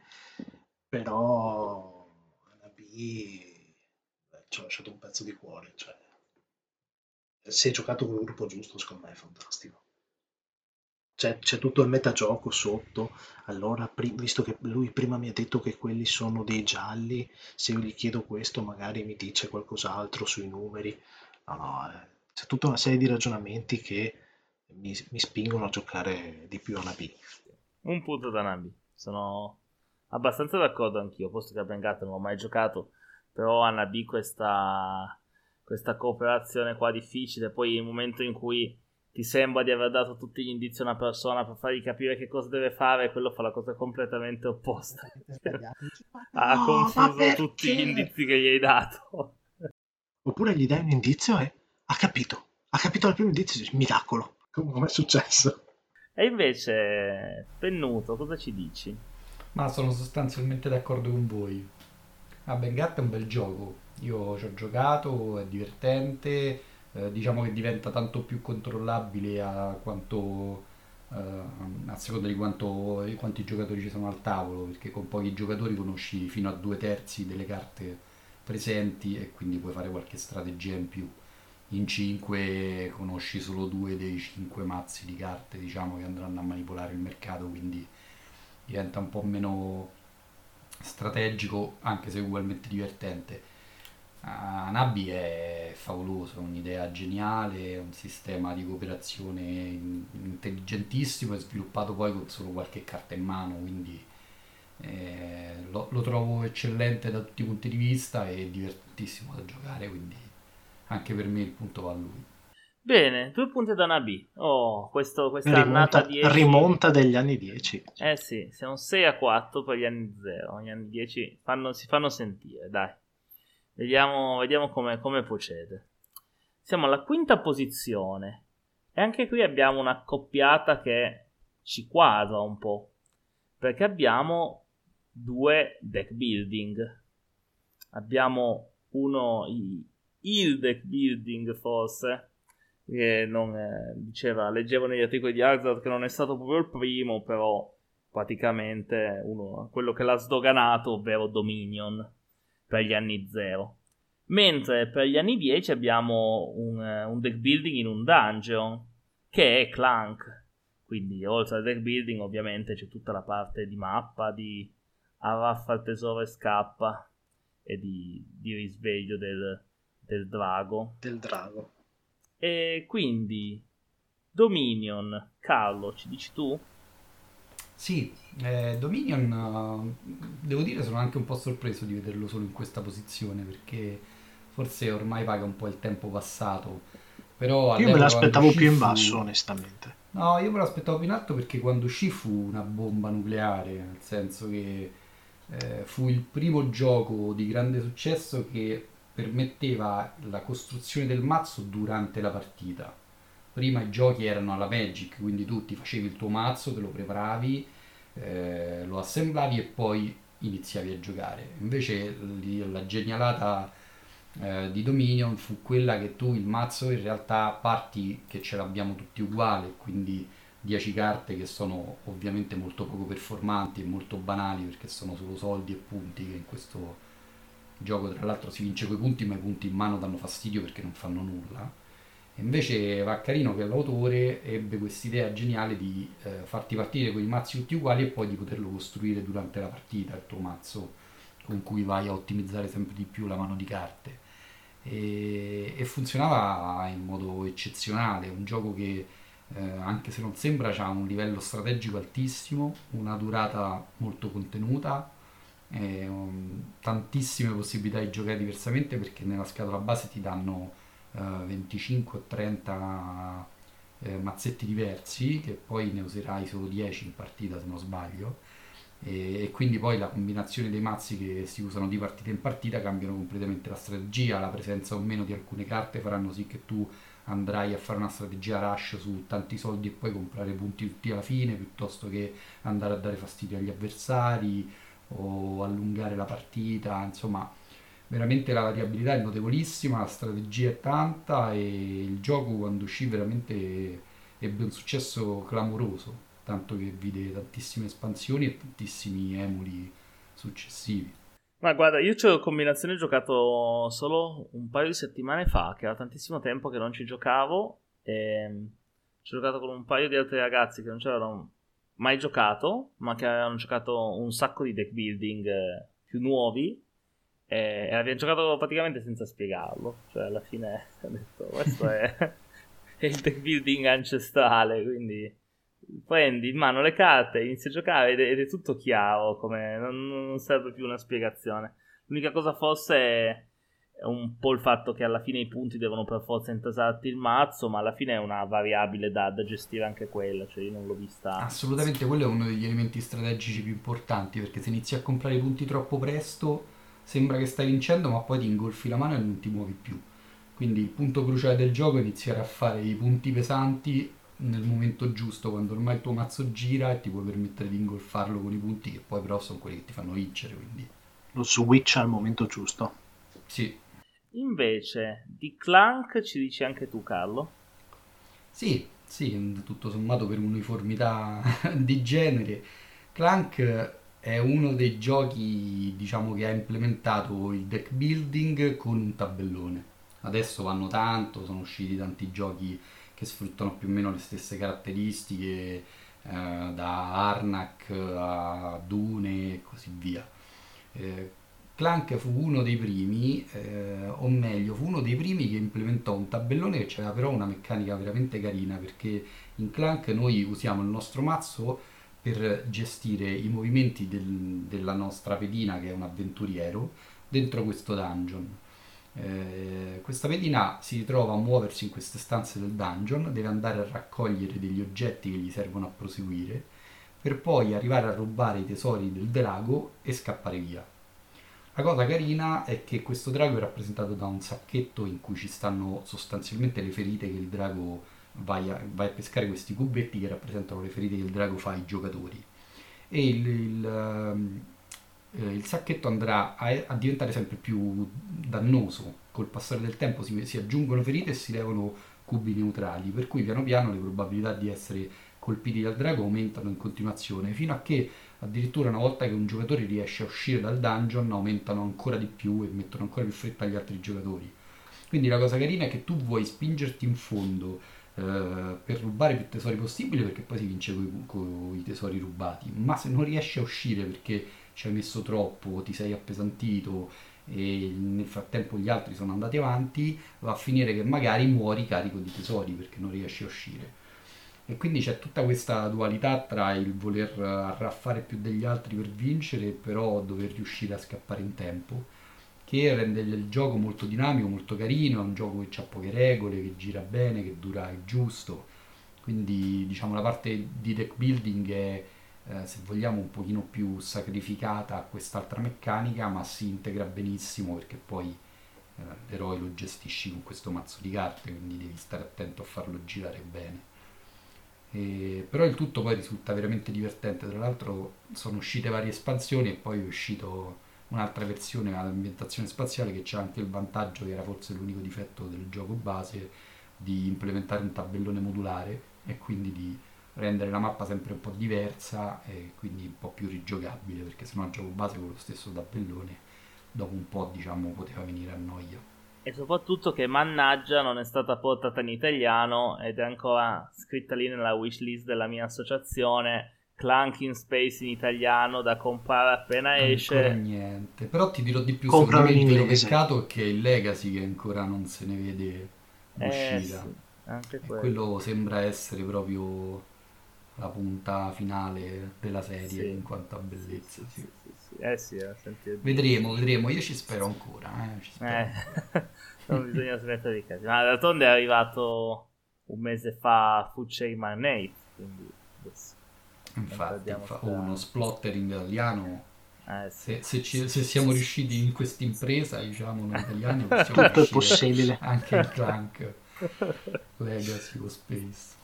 Però Anabi ci ho lasciato un pezzo di cuore. Cioè, se giocato con il gruppo giusto, secondo me è fantastico c'è, c'è tutto il metagioco sotto. Allora, pri- visto che lui prima mi ha detto che quelli sono dei gialli, se io gli chiedo questo, magari mi dice qualcos'altro sui numeri. No, no, eh, c'è tutta una serie di ragionamenti che mi, mi spingono a giocare di più a Nabi. Un punto da Nabi. Sono abbastanza d'accordo anch'io, posto che a Bengat non ho mai giocato, però a Nabi questa, questa cooperazione qua difficile, poi il momento in cui ti sembra di aver dato tutti gli indizi a una persona per fargli capire che cosa deve fare e quello fa la cosa completamente opposta. ha no, confuso tutti gli indizi che gli hai dato. Oppure gli dai un indizio e ha capito. Ha capito il primo indizio, miracolo. Come è successo? E invece, Pennuto, cosa ci dici? Ma sono sostanzialmente d'accordo con voi. Ah, Bengat è un bel gioco. Io ci ho giocato, è divertente eh, diciamo che diventa tanto più controllabile a quanto eh, a seconda di quanto, quanti giocatori ci sono al tavolo perché con pochi giocatori conosci fino a due terzi delle carte presenti e quindi puoi fare qualche strategia in più. In 5 conosci solo due dei cinque mazzi di carte diciamo che andranno a manipolare il mercato quindi diventa un po' meno strategico anche se ugualmente divertente Anabi è favoloso, è un'idea geniale, è un sistema di cooperazione intelligentissimo, è sviluppato poi con solo qualche carta in mano, quindi eh, lo, lo, trovo eccellente da tutti i punti di vista e divertentissimo da giocare, quindi anche per me il punto va a lui. Bene, due punti da Nabi. Oh, questo, questa rimonta, annata 10. Rimonta degli anni 10. Eh sì, siamo 6 a 4 per gli anni 0. Gli anni 10 fanno, si fanno sentire, dai. Vediamo, vediamo come, come procede. Siamo alla quinta posizione. E anche qui abbiamo una coppiata che ci quadra un po'. Perché abbiamo due deck building. Abbiamo uno, il deck building forse, che non eh, diceva, leggevo negli articoli di Hazard che non è stato proprio il primo, però praticamente uno, quello che l'ha sdoganato, ovvero Dominion per gli anni 0. Mentre per gli anni 10 abbiamo un, un deck building in un dungeon che è Clank. Quindi oltre al deck building ovviamente c'è tutta la parte di mappa, di arraffa il tesoro e scappa e di, di risveglio del, del drago. Del drago. E quindi Dominion, Carlo, ci dici tu? Sì, eh, Dominion, uh, devo dire, sono anche un po' sorpreso di vederlo solo in questa posizione perché forse ormai paga un po' il tempo passato. Però io me l'aspettavo più in basso, onestamente. No, io me l'aspettavo più in alto perché quando uscì fu una bomba nucleare, nel senso che eh, fu il primo gioco di grande successo che permetteva la costruzione del mazzo durante la partita prima i giochi erano alla Magic, quindi tu ti facevi il tuo mazzo, te lo preparavi, eh, lo assemblavi e poi iniziavi a giocare. Invece la genialata eh, di Dominion fu quella che tu il mazzo in realtà parti che ce l'abbiamo tutti uguali, quindi 10 carte che sono ovviamente molto poco performanti e molto banali perché sono solo soldi e punti che in questo gioco tra l'altro si vince coi punti ma i punti in mano danno fastidio perché non fanno nulla Invece Vaccarino, che è l'autore, ebbe quest'idea geniale di eh, farti partire con i mazzi tutti uguali e poi di poterlo costruire durante la partita, il tuo mazzo con cui vai a ottimizzare sempre di più la mano di carte. E, e funzionava in modo eccezionale, un gioco che eh, anche se non sembra ha un livello strategico altissimo, una durata molto contenuta, eh, um, tantissime possibilità di giocare diversamente perché nella scatola base ti danno 25 o 30 eh, mazzetti diversi che poi ne userai solo 10 in partita se non sbaglio. E, e, quindi poi la combinazione dei mazzi che si usano di partita in partita cambiano completamente la strategia la presenza o meno di alcune carte faranno sì che tu andrai a fare una strategia rush su tanti soldi e poi comprare punti tutti alla fine piuttosto che andare a dare fastidio agli avversari o allungare la partita, insomma veramente la variabilità è notevolissima, la strategia è tanta e il gioco quando uscì veramente ebbe un successo clamoroso, tanto che vide tantissime espansioni e tantissimi emuli successivi. Ma guarda, io ho combinazione giocato solo un paio di settimane fa, che era tantissimo tempo che non ci giocavo. E ci ho giocato con un paio di altri ragazzi che non ci avevano mai giocato, ma che avevano giocato un sacco di deck building eh, più nuovi. E abbiamo giocato praticamente senza spiegarlo. Cioè, alla fine ho detto, questo è, è il deck building ancestrale, quindi prendi in mano le carte, inizi a giocare ed è, ed è tutto chiaro, come non, non, serve più una spiegazione. L'unica cosa forse è, è, un po' il fatto che alla fine i punti devono per forza intasarti il mazzo, ma alla fine è una variabile da, da gestire anche quella, cioè io non l'ho vista. Assolutamente, quello è uno degli elementi strategici più importanti, perché se inizi a comprare i punti troppo presto sembra che stai vincendo, ma poi ti ingolfi la mano e non ti muovi più. Quindi il punto cruciale del gioco è iniziare a fare i punti pesanti nel momento giusto, quando ormai il tuo mazzo gira e ti puoi permettere di ingolfarlo con i punti che poi però sono quelli che ti fanno vincere. Quindi. Lo switch al momento giusto. Sì. Invece di Clank ci dici anche tu Carlo? Sì, sì, tutto sommato per uniformità di genere. Clank è uno dei giochi diciamo che ha implementato il deck building con un tabellone. Adesso vanno tanto, sono usciti tanti giochi che sfruttano più o meno le stesse caratteristiche eh, da Arnak a Dune e così via. Eh, Clank fu uno dei primi, eh, o meglio, fu uno dei primi che implementò un tabellone che aveva però una meccanica veramente carina perché in Clank noi usiamo il nostro mazzo per gestire i movimenti del, della nostra pedina che è un avventuriero dentro questo dungeon eh, questa pedina si ritrova a muoversi in queste stanze del dungeon, deve andare a raccogliere degli oggetti che gli servono a proseguire, per poi arrivare a rubare i tesori del drago e scappare via. La cosa carina è che questo drago è rappresentato da un sacchetto in cui ci stanno sostanzialmente le ferite che il drago vai a, vai a pescare questi cubetti che rappresentano le ferite che il drago fa ai giocatori. E il, il, ehm, eh, il sacchetto andrà a, a, diventare sempre più dannoso. Col passare del tempo si, si, aggiungono ferite e si levano cubi neutrali, per cui piano piano le probabilità di essere colpiti dal drago aumentano in continuazione, fino a che addirittura una volta che un giocatore riesce a uscire dal dungeon aumentano ancora di più e mettono ancora più fretta agli altri giocatori. Quindi la cosa carina è che tu vuoi spingerti in fondo per rubare più tesori possibile perché poi si vince con i tesori rubati, ma se non riesci a uscire perché ci hai messo troppo, ti sei appesantito e nel frattempo gli altri sono andati avanti, va a finire che magari muori carico di tesori perché non riesci a uscire. E quindi c'è tutta questa dualità tra il voler arraffare più degli altri per vincere però dover riuscire a scappare in tempo, che rende il gioco molto dinamico, molto carino, è un gioco che ha poche regole, che gira bene, che dura il giusto. Quindi diciamo la parte di deck building è eh, se vogliamo un pochino più sacrificata a quest'altra meccanica ma si integra benissimo perché poi eh, l'eroe lo gestisci con questo mazzo di carte quindi devi stare attento a farlo girare bene e, però il tutto poi risulta veramente divertente tra l'altro sono uscite varie espansioni e poi è uscito un'altra versione all'ambientazione spaziale che c'è anche il vantaggio che era forse l'unico difetto del gioco base di implementare un tabellone modulare e quindi di rendere la mappa sempre un po' diversa e quindi un po' più rigiocabile perché sennò il gioco base con lo stesso tabellone dopo un po' diciamo poteva venire a noia. E soprattutto che mannaggia non è stata portata in italiano ed è ancora scritta lì nella wishlist della mia associazione Clunking Space in italiano da comprare appena esce ancora niente però ti dirò di più Compralo secondo me il vero peccato è che è il Legacy che ancora non se ne vede uscita eh, sì, anche quello. quello sembra essere proprio la punta finale della serie sì. in quanto a bellezza. Sì. Sì, eh sì, eh, vedremo, vedremo. Io ci spero ancora. Eh, ci spero. Eh. non bisogna smettere di casi. Ma d'altronde è arrivato un mese fa Food Chain Magnate. Quindi adesso infatti, infa- uno splotter in italiano. Eh, sì, se, se, ci, se, siamo riusciti in questa impresa, diciamo, noi italiani, possiamo tutto possibile. Anche il Clank Legacy o Space.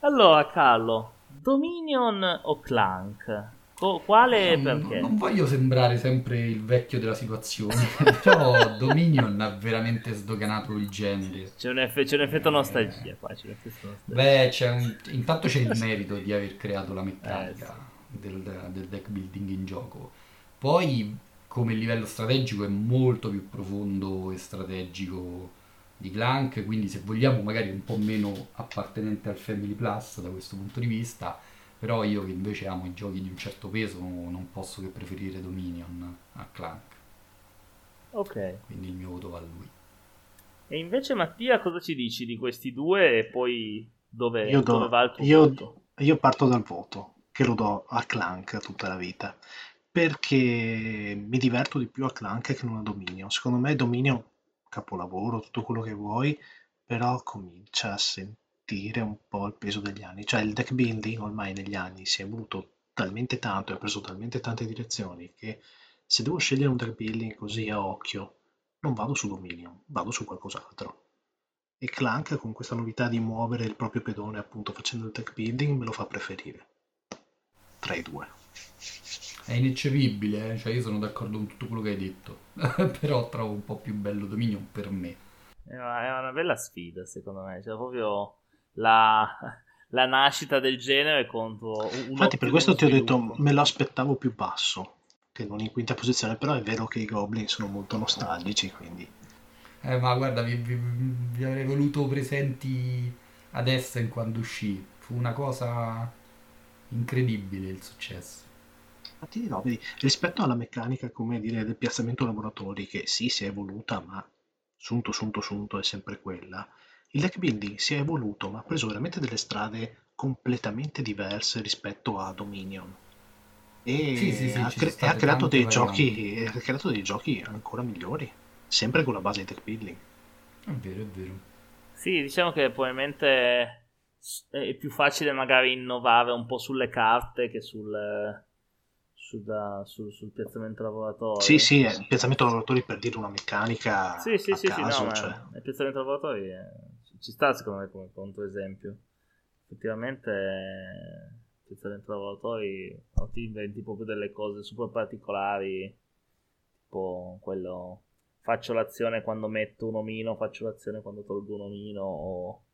Allora, Carlo, Dominion o Clank? Co- quale Non, perché? non voglio sembrare sempre il vecchio della situazione, però Dominion ha veramente sdoganato il genere. C'è un, eff- c'è un effetto nostalgia qua. C'è effetto nostalgia. Beh, c'è un- intanto c'è il merito di aver creato la meccanica Eh, del, del deck building in gioco. Poi, come livello strategico, è molto più profondo e strategico di Clank, quindi se vogliamo magari un po' meno appartenente al Family Plus da questo punto di vista, però io che invece amo i giochi di un certo peso non posso che preferire Dominion a Clank, Ok. quindi il mio voto va a lui. E invece Mattia cosa ci dici di questi due e poi dove, Io, do- dove va il tuo io- voto? io parto dal voto, che lo do a Clank tutta la vita, perché mi diverto di più a Clank che non a Dominion. Secondo me Dominion, capolavoro, tutto quello che vuoi, però comincia a sentire un po' il peso degli anni. Cioè il deck building ormai negli anni si è evoluto talmente tanto e ha preso talmente tante direzioni che se devo scegliere un deck building così a occhio, non vado su Dominion, vado su qualcos'altro. E Clank con questa novità di muovere il proprio pedone appunto facendo il deck building me lo fa preferire tra i due. È ineccepibile, eh? cioè io sono d'accordo con tutto quello che hai detto, però trovo un po' più bello Dominion per me. È una, è una bella sfida secondo me, cioè proprio la, la nascita del genere contro un Infatti per questo ti ho detto me lo aspettavo più basso che non in quinta posizione, però è vero che i Goblin sono molto nostalgici, quindi. Eh, ma guarda, vi, vi- vi avrei voluto presenti ad Essen quando uscì, fu una cosa incredibile il successo. Ma ti dirò, vedi, rispetto alla meccanica, come dire, del piazzamento laboratori, che sì, si è evoluta, ma sunto, sunto, sunto è sempre quella, il deck building si è evoluto, ma ha preso veramente delle strade completamente diverse rispetto a Dominion. E Sì, sì, sì, ha, ci cre- sono e ha creato dei giochi, ha creato dei giochi ancora migliori, sempre con la base di deck building. È vero, è vero. Sì, diciamo che probabilmente è più facile magari innovare un po' sulle carte che sul, sul, sul- sul piazzamento laboratorio. Sì, sì, è il piazzamento lavoratori per dire una meccanica Sì, sì, a sì, sì, caso, no, cioè. il piazzamento laboratori eh, ci sta secondo me come controesempio. Effettivamente piazzamento laboratori no, ti inventi proprio delle cose super particolari, tipo quello faccio l'azione quando metto un omino, faccio l'azione quando tolgo un omino o,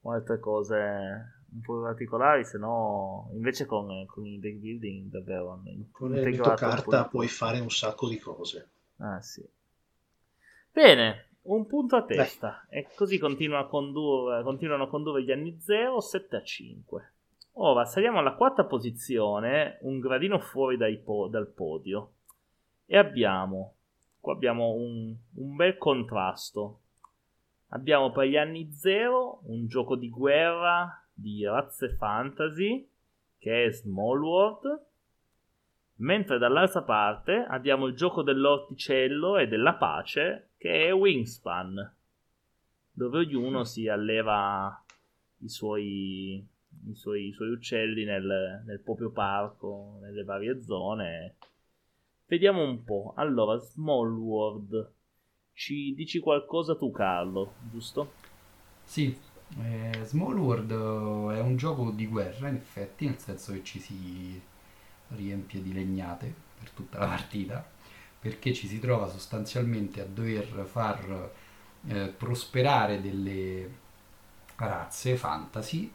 o altre cose un po' particolari, se no invece con, con il deck building davvero hanno Con l'elemento carta puoi fare un sacco di cose. Ah, sì. Bene, un punto a testa. E così continua a condurre- continuano a condurre gli anni 0, 7 a 5. Ora saliamo alla quarta posizione, un gradino fuori po- dal podio. E abbiamo, qua abbiamo un, un bel contrasto. Abbiamo per gli anni 0 un gioco di guerra di razze fantasy che è Small World. Mentre dall'altra parte abbiamo il gioco dell'orticello e della pace che è Wingspan, dove ognuno si alleva i suoi, i suoi, i suoi uccelli nel, nel proprio parco, nelle varie zone. Vediamo un po'. Allora, Small World. Ci dici qualcosa tu, Carlo, giusto? Sì, eh, Small World è un gioco di guerra in effetti, nel senso che ci si riempie di legnate per tutta la partita, perché ci si trova sostanzialmente a dover far eh, prosperare delle razze fantasy,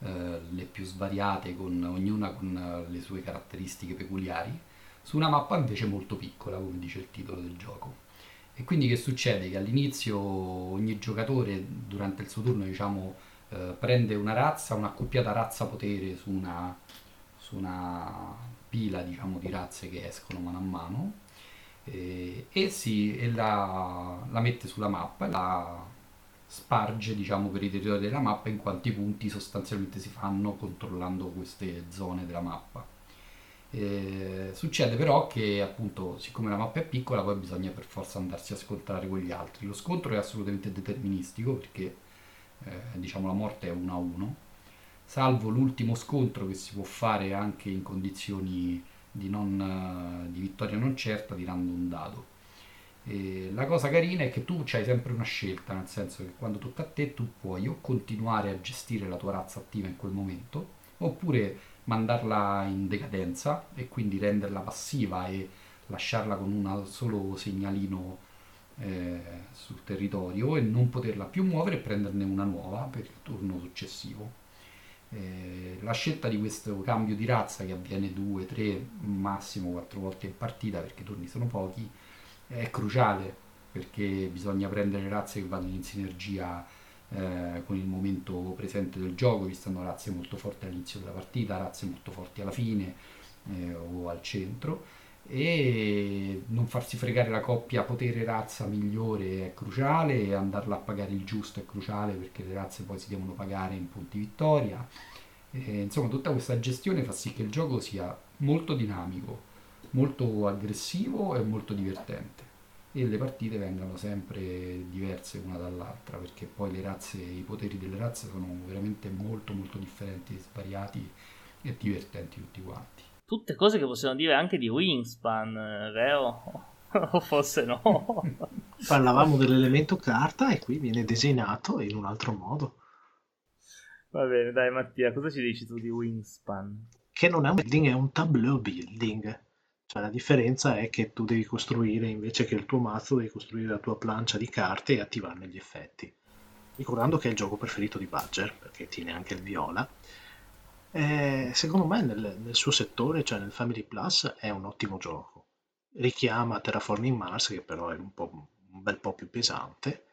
eh, le più svariate, con, ognuna con eh, le sue caratteristiche peculiari, su una mappa invece molto piccola, come dice il titolo del gioco. E quindi che succede? Che all'inizio ogni giocatore durante il suo turno diciamo, eh, prende una razza, un'accoppiata razza potere su una, su una pila diciamo, di razze che escono mano a mano eh, e, si, e la, la mette sulla mappa la sparge diciamo, per i territori della mappa in quanti punti sostanzialmente si fanno controllando queste zone della mappa. Eh, succede però che appunto siccome la mappa è piccola poi bisogna per forza andarsi a scontrare con gli altri lo scontro è assolutamente deterministico perché eh, diciamo la morte è 1 a 1 salvo l'ultimo scontro che si può fare anche in condizioni di, non, eh, di vittoria non certa tirando un dado e la cosa carina è che tu hai sempre una scelta nel senso che quando tocca a te tu puoi o continuare a gestire la tua razza attiva in quel momento oppure mandarla in decadenza e quindi renderla passiva e lasciarla con un solo segnalino eh, sul territorio e non poterla più muovere e prenderne una nuova per il turno successivo. Eh, la scelta di questo cambio di razza che avviene due, tre, massimo quattro volte in partita perché i turni sono pochi è cruciale perché bisogna prendere razze che vanno in sinergia eh, con il momento presente del gioco, vi stanno razze molto forti all'inizio della partita, razze molto forti alla fine eh, o al centro e non farsi fregare la coppia potere-razza migliore è cruciale andarla a pagare il giusto è cruciale perché le razze poi si devono pagare in punti vittoria. E, insomma, tutta questa gestione fa sì che il gioco sia molto dinamico, molto aggressivo e molto divertente e le partite vengano sempre diverse una dall'altra perché poi le razze, i poteri delle razze sono veramente molto molto differenti, svariati e divertenti tutti quanti tutte cose che possiamo dire anche di Wingspan, eh, vero? o forse no? Parlavamo dell'elemento carta e qui viene disegnato in un altro modo. Va bene, dai Mattia, cosa ci dici tu di Wingspan? Che non è un building, è un tableau building. Cioè la differenza è che tu devi costruire, invece che il tuo mazzo, devi costruire la tua plancia di carte e attivarne gli effetti. Ricordando che è il gioco preferito di Badger, perché tiene anche il viola, eh, secondo me nel, nel, suo settore, cioè nel Family Plus, è un ottimo gioco. Richiama Terraforming Mars, che però è un, un bel po' più pesante,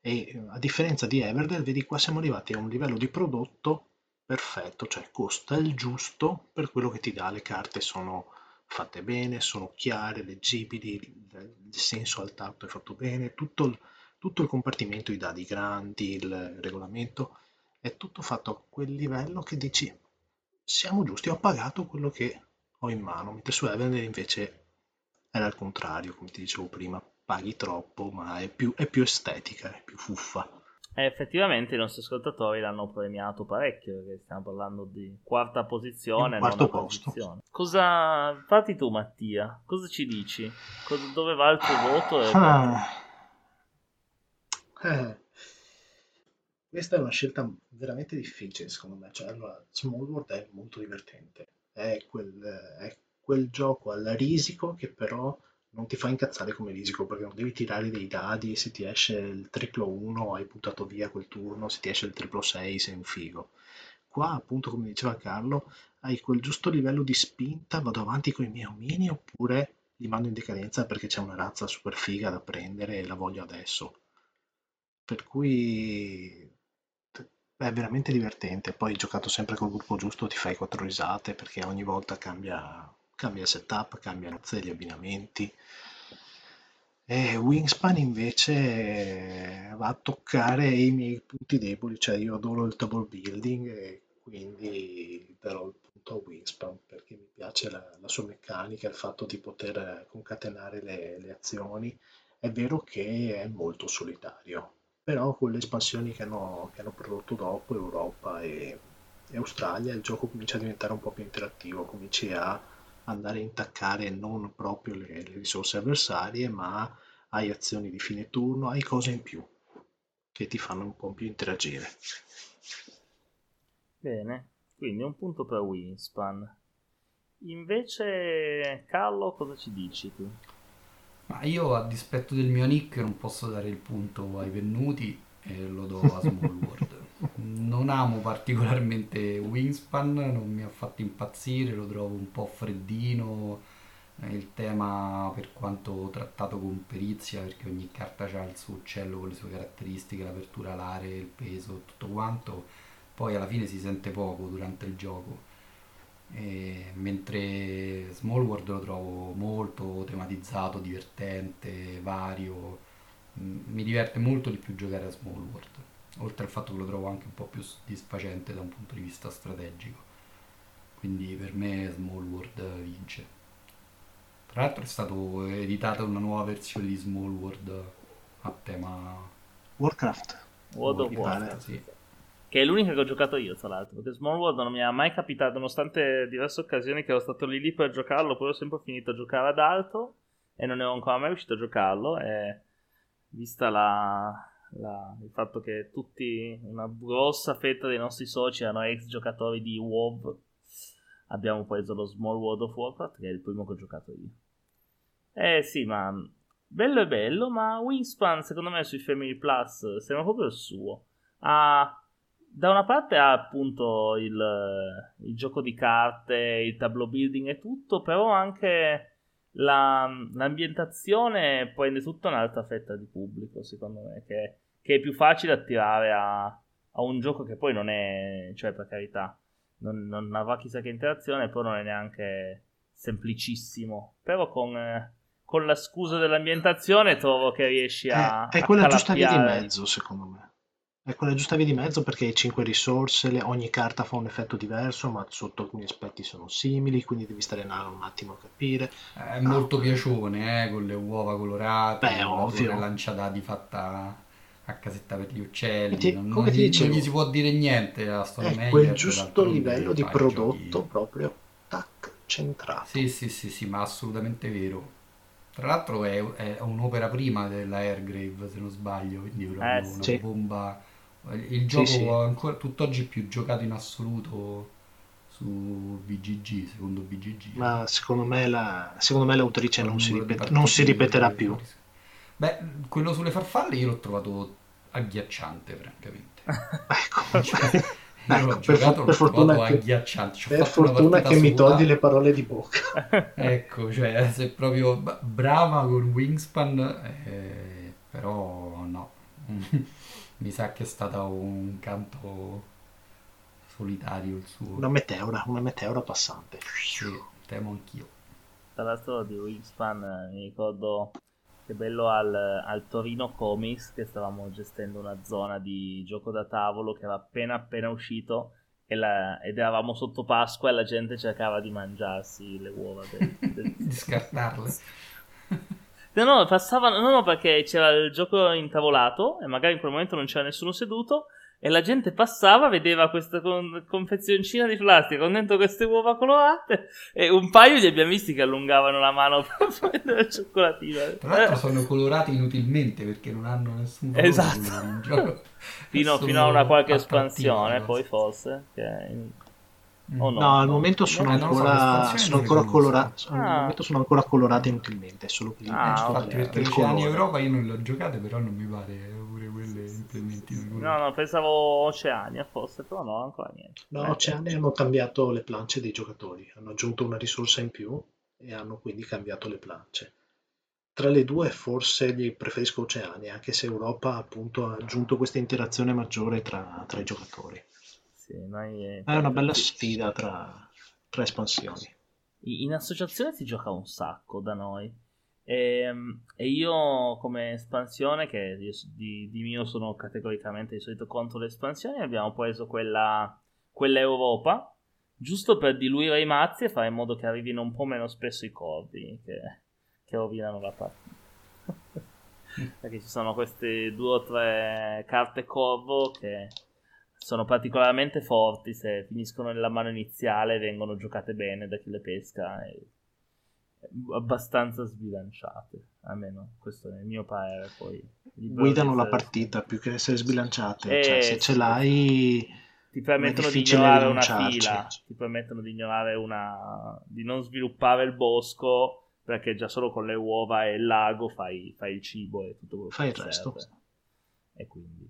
e a differenza di Everdell, vedi qua siamo arrivati a un livello di prodotto perfetto, cioè costa il giusto per quello che ti dà, le carte sono fatte bene, sono chiare, leggibili, il, il senso al tatto è fatto bene, tutto il, tutto il compartimento, i dadi grandi, il regolamento, è tutto fatto a quel livello che dici siamo giusti, ho pagato quello che ho in mano, mentre su Evender invece era il contrario, come ti dicevo prima, paghi troppo, ma è più, è più estetica, è più fuffa. E effettivamente i nostri ascoltatori l'hanno premiato parecchio, perché stiamo parlando di quarta posizione, quarto posto. Posizione. Cosa fatti tu Mattia? Cosa ci dici? Cosa, dove va il tuo voto? E... Ah. Eh questa è una scelta veramente difficile secondo me, cioè allora, Small World è molto divertente, è quel, è quel gioco al risico che però non ti fa incazzare come risico perché non devi tirare dei dadi, se ti esce il triplo 1 hai buttato via quel turno, se ti esce il triplo 6 sei un figo. Qua appunto come diceva Carlo hai quel giusto livello di spinta, vado avanti con i miei omini oppure li mando in decadenza perché c'è una razza super figa da prendere e la voglio adesso. Per cui Beh, è veramente divertente. Poi giocato sempre col gruppo giusto ti fai quattro risate perché ogni volta cambia, cambia setup, cambiano gli abbinamenti. E Wingspan invece va a toccare i miei punti deboli, cioè io adoro il table building e quindi darò il punto a Wingspan perché mi piace la, la sua meccanica, il fatto di poter concatenare le, le azioni. È vero che è molto solitario, però con le espansioni che hanno, che hanno prodotto dopo Europa e, e, Australia il gioco comincia a diventare un po' più interattivo, cominci a andare a intaccare non proprio le, le risorse avversarie ma hai azioni di fine turno, hai cose in più che ti fanno un po' più interagire. Bene, quindi un punto per Winspan. Invece, Carlo, cosa ci dici tu? Ma io a dispetto del mio nick non posso dare il punto ai pennuti e lo do a Small World. non amo particolarmente Wingspan, non mi ha fatto impazzire, lo trovo un po' freddino. Il tema, per quanto trattato con perizia, perché ogni carta ha il suo uccello con le sue caratteristiche, l'apertura alare, il peso, tutto quanto, poi alla fine si sente poco durante il gioco e mentre Small World lo trovo molto tematizzato, divertente, vario, mm, mi diverte molto di più giocare a Small World, oltre al fatto che lo trovo anche un po' più soddisfacente da un punto di vista strategico. Quindi per me Small World vince. Tra l'altro è stato editata una nuova versione di Small World a tema Warcraft. World of Warcraft, sì che è l'unica che ho giocato io, tra l'altro, perché Small World non mi è mai capitato, nonostante diverse occasioni che ero stato lì lì per giocarlo, poi ho sempre finito a giocare ad alto e non ero ancora mai riuscito a giocarlo e vista la, la, il fatto che tutti, una grossa fetta dei nostri soci erano ex giocatori di WoW, abbiamo preso lo Small World of Warcraft, che è il primo che ho giocato io. Eh sì, ma bello e bello, ma Wingspan secondo me sui Family Plus sembra proprio il suo. Ha, da una parte ha appunto il, il, gioco di carte, il tableau building e tutto, però anche la, l'ambientazione prende tutta un'altra fetta di pubblico, secondo me, che, che è più facile attirare a, a, un gioco che poi non è, cioè per carità, non, non avrà chissà che interazione, però non è neanche semplicissimo, però con... Eh, con la scusa dell'ambientazione trovo che riesci a... È, è quella giusta via di mezzo, secondo me. È quella giusta via di mezzo perché hai 5 risorse, le, ogni carta fa un effetto diverso, ma sotto alcuni aspetti sono simili, quindi devi stare un attimo a capire. È molto piacione, eh, con le uova colorate, Beh, ovvio. la lanciadati fatta a casetta per gli uccelli. Ti, non, non, gli, non, gli, si può dire niente a Stone È quel giusto livello di prodotto giochi. proprio tac, centrato. Sì, sì, sì, sì, ma assolutamente vero. Tra l'altro è, è un'opera prima della Airgrave, se non sbaglio, quindi proprio eh, una sì. bomba. Il gioco sì, sì. ancora tutt'oggi più giocato in assoluto su BGG, secondo BGG. Ma secondo me, la, secondo me l'autrice non si, ripet- non si, ripeterà più. Beh, quello sulle farfalle io l'ho trovato agghiacciante, francamente. ecco. Cioè, ecco, per, giocato, per fortuna, che, agghiacciante. per fortuna che mi togli le parole di bocca. ecco, cioè, sei proprio brava con Wingspan, eh, però no. mi sa che è stato un canto solitario il suo. Una meteora, una meteora passante. Sì, temo anch'io. Tra l'altro di Wingspan mi ricordo che bello al, al, Torino Comics che stavamo gestendo una zona di gioco da tavolo che era appena appena uscito la, ed eravamo sotto Pasqua e la gente cercava di mangiarsi le uova del, del... di scartarle no no passavano no no perché c'era il gioco intavolato e magari in quel momento non c'era nessuno seduto e la gente passava, vedeva questa con- confezioncina di plastica con dentro queste uova colorate e un paio li abbiamo visti che allungavano la mano per prendere il cioccolatino. Tra l'altro sono colorati inutilmente perché non hanno nessun valore esatto. fino, fino, a una qualche espansione, poi forse. Che... Oh no, no, al momento sono, eh, ancora, so, sono, ancora colora- ah. al momento sono ancora colorate inutilmente. È solo il ah, infatti, per, per anni Europa io non le ho giocate, però non mi pare quelle implementino. No, no, pensavo Oceania fosse, però no, ancora niente. No, eh, Oceania hanno cambiato le plance dei giocatori, hanno aggiunto una risorsa in più e hanno quindi cambiato le plance. Tra le due forse gli preferisco Oceania, anche se Europa appunto ha aggiunto questa interazione maggiore tra, tra i giocatori. Sì, è... è una bella sfida tra, tra espansioni. In associazione si gioca un sacco da noi e, ehm, e, io come espansione, che io di, di, mio sono categoricamente di solito contro le espansioni, abbiamo preso quella, quella Europa, giusto per diluire i mazzi e fare in modo che arrivino un po' meno spesso i corvi che, che rovinano la partita. Perché ci sono queste due o tre carte corvo che sono particolarmente forti se finiscono nella mano iniziale e vengono giocate bene da chi le pesca. E abbastanza sbilanciate, almeno questo è il mio parere. Poi guidano la partita più che essere sbilanciate, eh, cioè, se ce l'hai ti permettono di ignorare una fila, ti permettono di ignorare una di non sviluppare il bosco perché già solo con le uova e il lago fai, fai il cibo e tutto quello fai che il resto. E quindi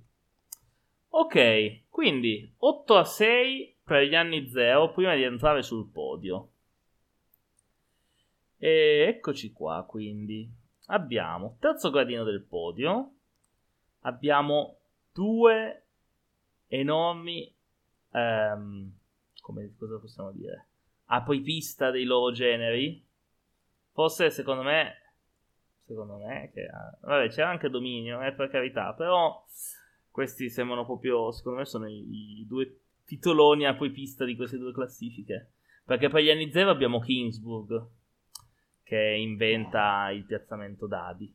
Ok, quindi 8 a 6 per gli anni 0 prima di entrare sul podio. E eccoci qua, quindi. Abbiamo terzo gradino del podio. Abbiamo due enormi... Um, come cosa possiamo dire? Apripista dei loro generi. Forse secondo me... Secondo me... Che, vabbè, c'era anche Dominio, eh, per carità. Però questi sembrano proprio... Secondo me sono i, i due titoloni apripista di queste due classifiche. Perché per gli anni zero abbiamo Kingsburg che inventa il piazzamento dadi.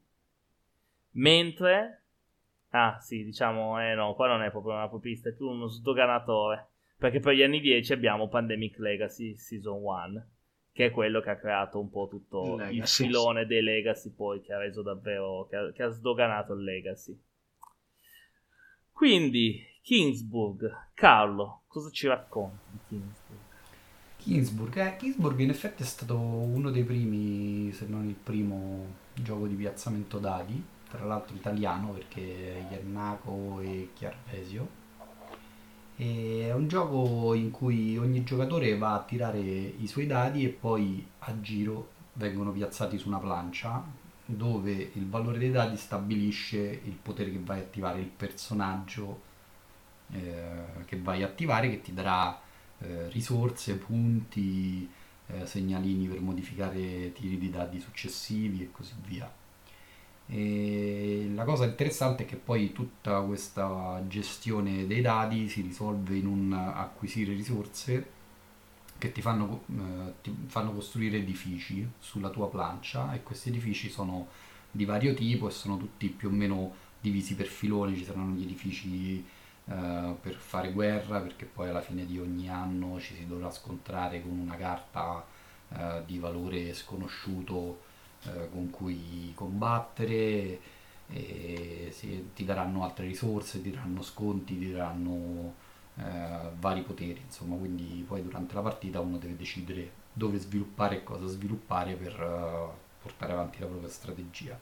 Mentre, ah sì, diciamo, eh no, qua non è proprio una popista, è più uno sdoganatore. Perché per gli anni 10 abbiamo Pandemic Legacy Season 1, che è quello che ha creato un po' tutto Legacy. il filone dei Legacy, poi che ha reso davvero, che ha, che ha sdoganato il Legacy. Quindi, Kingsburg, Carlo, cosa ci racconti di Kingsburg? Kingsburg, eh, Kingsburg in effetti è stato uno dei primi, se non il primo gioco di piazzamento dadi, tra l'altro italiano perché Iannaco e Chiarvesio. È un gioco in cui ogni giocatore va a tirare i suoi dadi e poi a giro vengono piazzati su una plancia dove il valore dei dadi stabilisce il potere che vai a attivare, il personaggio eh, che vai a attivare che ti darà eh, risorse, punti, eh, segnalini per modificare tiri di dadi successivi e così via. E la cosa interessante è che poi tutta questa gestione dei dati si risolve in un acquisire risorse che ti fanno, eh, ti fanno costruire edifici sulla tua plancia e questi edifici sono di vario tipo e sono tutti più o meno divisi per filoni, ci saranno gli edifici eh, per fare guerra perché poi alla fine di ogni anno ci si dovrà scontrare con una carta eh, di valore sconosciuto eh, con cui combattere. Ti daranno altre risorse, ti daranno sconti, ti daranno vari poteri, insomma, quindi poi durante la partita uno deve decidere dove sviluppare e cosa sviluppare per uh, portare avanti la propria strategia.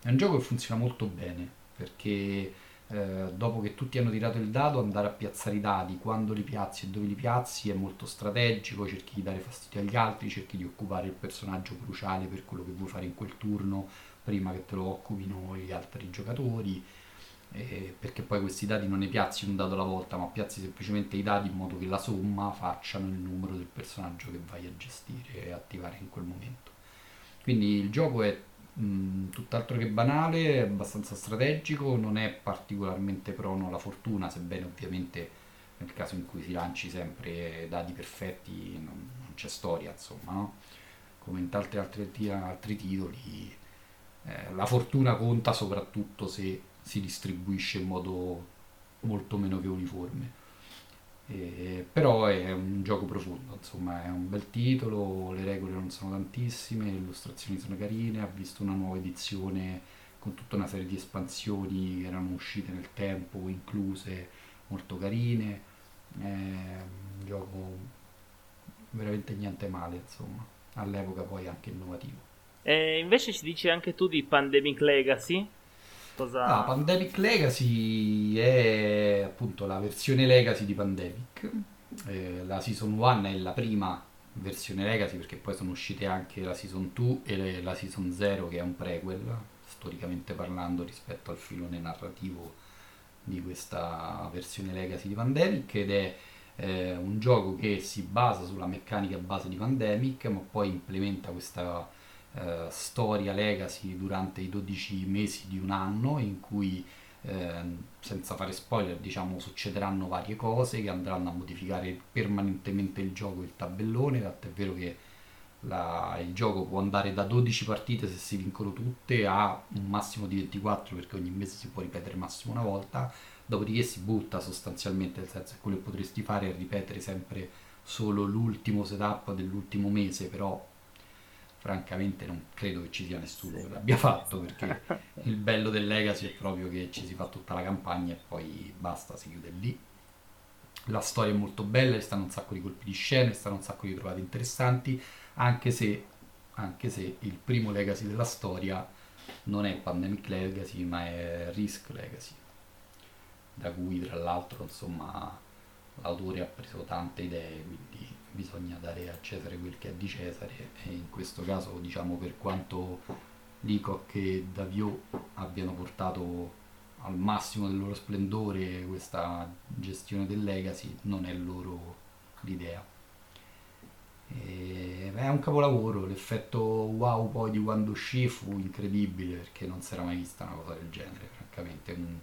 È un gioco che funziona molto bene perché eh, dopo che tutti hanno tirato il dado andare a piazzare i dadi, quando li piazzi e dove li piazzi è molto strategico, cerchi di dare fastidio agli altri, cerchi di occupare il personaggio cruciale per quello che vuoi fare in quel turno prima che te lo occupino gli altri giocatori eh, perché poi questi dati non ne piazzi un dato alla volta, ma piazzi semplicemente i dati in modo che la somma facciano il numero del personaggio che vai a gestire e attivare in quel momento. Quindi il gioco è mh, tutt'altro che banale, è abbastanza strategico, non è particolarmente prono alla fortuna, sebbene ovviamente nel caso in cui si lanci sempre dati perfetti non, non c'è storia, insomma, no? come in tanti altri, altri titoli, eh, la fortuna conta soprattutto se si distribuisce in modo molto meno che uniforme. E, però è un gioco profondo, insomma è un bel titolo, le regole non sono tantissime, le illustrazioni sono carine, ha visto una nuova edizione con tutta una serie di espansioni che erano uscite nel tempo, incluse, molto carine, è un gioco veramente niente male, insomma, all'epoca poi anche innovativo. E invece ci dici anche tu di Pandemic Legacy? Cosa... Ah, Pandemic Legacy è appunto la versione Legacy di Pandemic. Eh, la Season 1 è la prima versione Legacy perché poi sono uscite anche la Season 2 e la Season 0 che è un prequel, storicamente parlando rispetto al filone narrativo di questa versione Legacy di Pandemic ed è eh, un gioco che si basa sulla meccanica base di Pandemic ma poi implementa questa eh, storia legacy durante i 12 mesi di un anno in cui eh, senza fare spoiler diciamo succederanno varie cose che andranno a modificare permanentemente il gioco il tabellone tant'è vero che la, il gioco può andare da 12 partite se si vincono tutte a un massimo di 24 perché ogni mese si può ripetere massimo una volta. Dopodiché si butta sostanzialmente nel senso che quello che potresti fare è ripetere sempre solo l'ultimo setup dell'ultimo mese però francamente non credo che ci sia nessuno che l'abbia fatto perché il bello del Legacy è proprio che ci si fa tutta la campagna e poi basta, si chiude lì. La storia è molto bella, stanno un sacco di colpi di scena, stanno un sacco di trovate interessanti, anche se, anche se il primo Legacy della storia non è Pandemic Legacy ma è Risk Legacy, da cui tra l'altro insomma l'autore ha preso tante idee, quindi bisogna dare a Cesare quel che è di Cesare e in questo caso diciamo per quanto Leacock e Davio abbiano portato al massimo del loro splendore questa gestione del legacy non è loro l'idea. E, è un capolavoro l'effetto wow poi di quando uscì fu incredibile perché non si era mai vista una cosa del genere francamente. Un,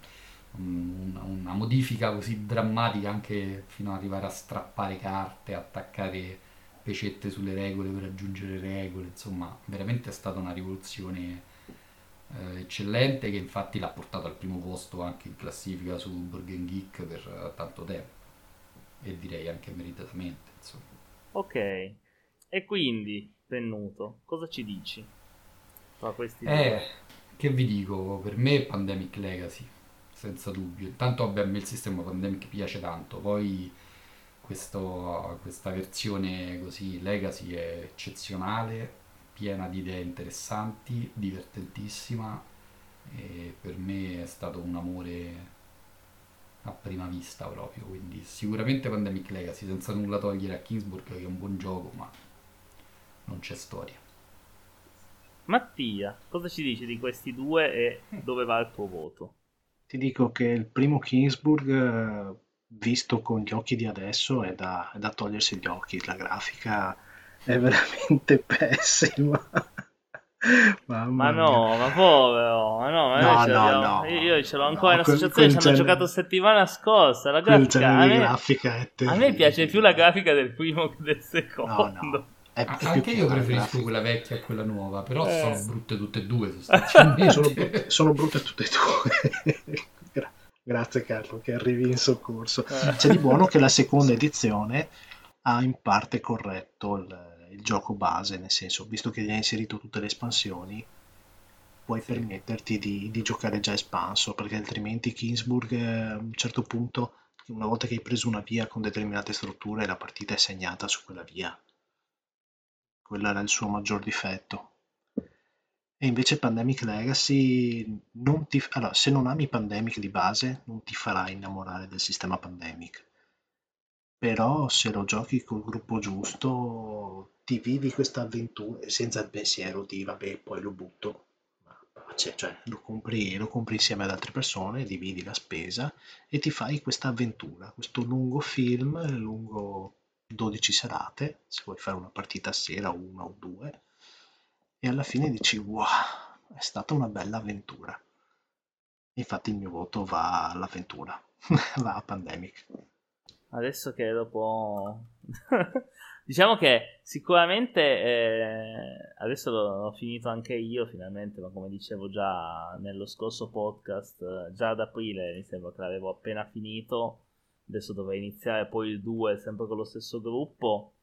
una, una modifica così drammatica anche fino ad arrivare a strappare carte, attaccare pecette sulle regole per aggiungere regole, insomma veramente è stata una rivoluzione eh, eccellente che infatti l'ha portato al primo posto anche in classifica su Burgen Geek per tanto tempo e direi anche meritatamente insomma. Ok, e quindi Pennuto, cosa ci dici? Eh, che vi dico, per me Pandemic Legacy senza dubbio. Intanto vabbè, a me il sistema Pandemic piace tanto, poi questo, questa versione così Legacy è eccezionale, piena di idee interessanti, divertentissima e per me è stato un amore a prima vista proprio, quindi sicuramente Pandemic Legacy senza nulla togliere a Kingsburg che è un buon gioco, ma non c'è storia. Mattia, cosa ci dici di questi due e dove va il tuo voto? Ti dico che il primo Kingsburg, eh, visto con gli occhi di adesso, è da, è da togliersi gli occhi. La grafica è veramente pessima. ma no, ma povero, ma no, ma no, no, no, io ce l'ho ancora in associazione, ci hanno giocato settimana scorsa, la grafica, a me, grafica a me piace più la grafica del primo che del secondo. È, è anche io preferisco quella vecchia a quella nuova, però eh. sono brutte tutte e due sostanzialmente. sono, brutte, sono brutte tutte e due. Grazie Carlo che arrivi in soccorso. Eh. C'è di buono che la seconda edizione ha in parte corretto il il gioco base, nel senso, visto che gli hai inserito tutte le espansioni, puoi sì. permetterti di, di, giocare già espanso, perché altrimenti Kingsburg eh, a un certo punto, una volta che hai preso una via con determinate strutture, la partita è segnata su quella via. Quello era il suo maggior difetto. E invece Pandemic Legacy, non ti, allora, se non ami Pandemic di base, non ti farà innamorare del sistema Pandemic. Però se lo giochi col gruppo giusto, ti vivi questa avventura senza il pensiero di vabbè poi lo butto cioè, cioè, lo, compri, lo compri insieme ad altre persone dividi la spesa e ti fai questa avventura questo lungo film lungo 12 serate se vuoi fare una partita a sera una o due e alla fine dici wow è stata una bella avventura. Infatti il mio voto va all'avventura va a Pandemic. Adesso che dopo Diciamo che sicuramente eh, adesso l'ho finito anche io finalmente, ma come dicevo già nello scorso podcast, eh, già ad aprile mi sembra che l'avevo appena finito, adesso dovrei iniziare poi il 2 sempre con lo stesso gruppo.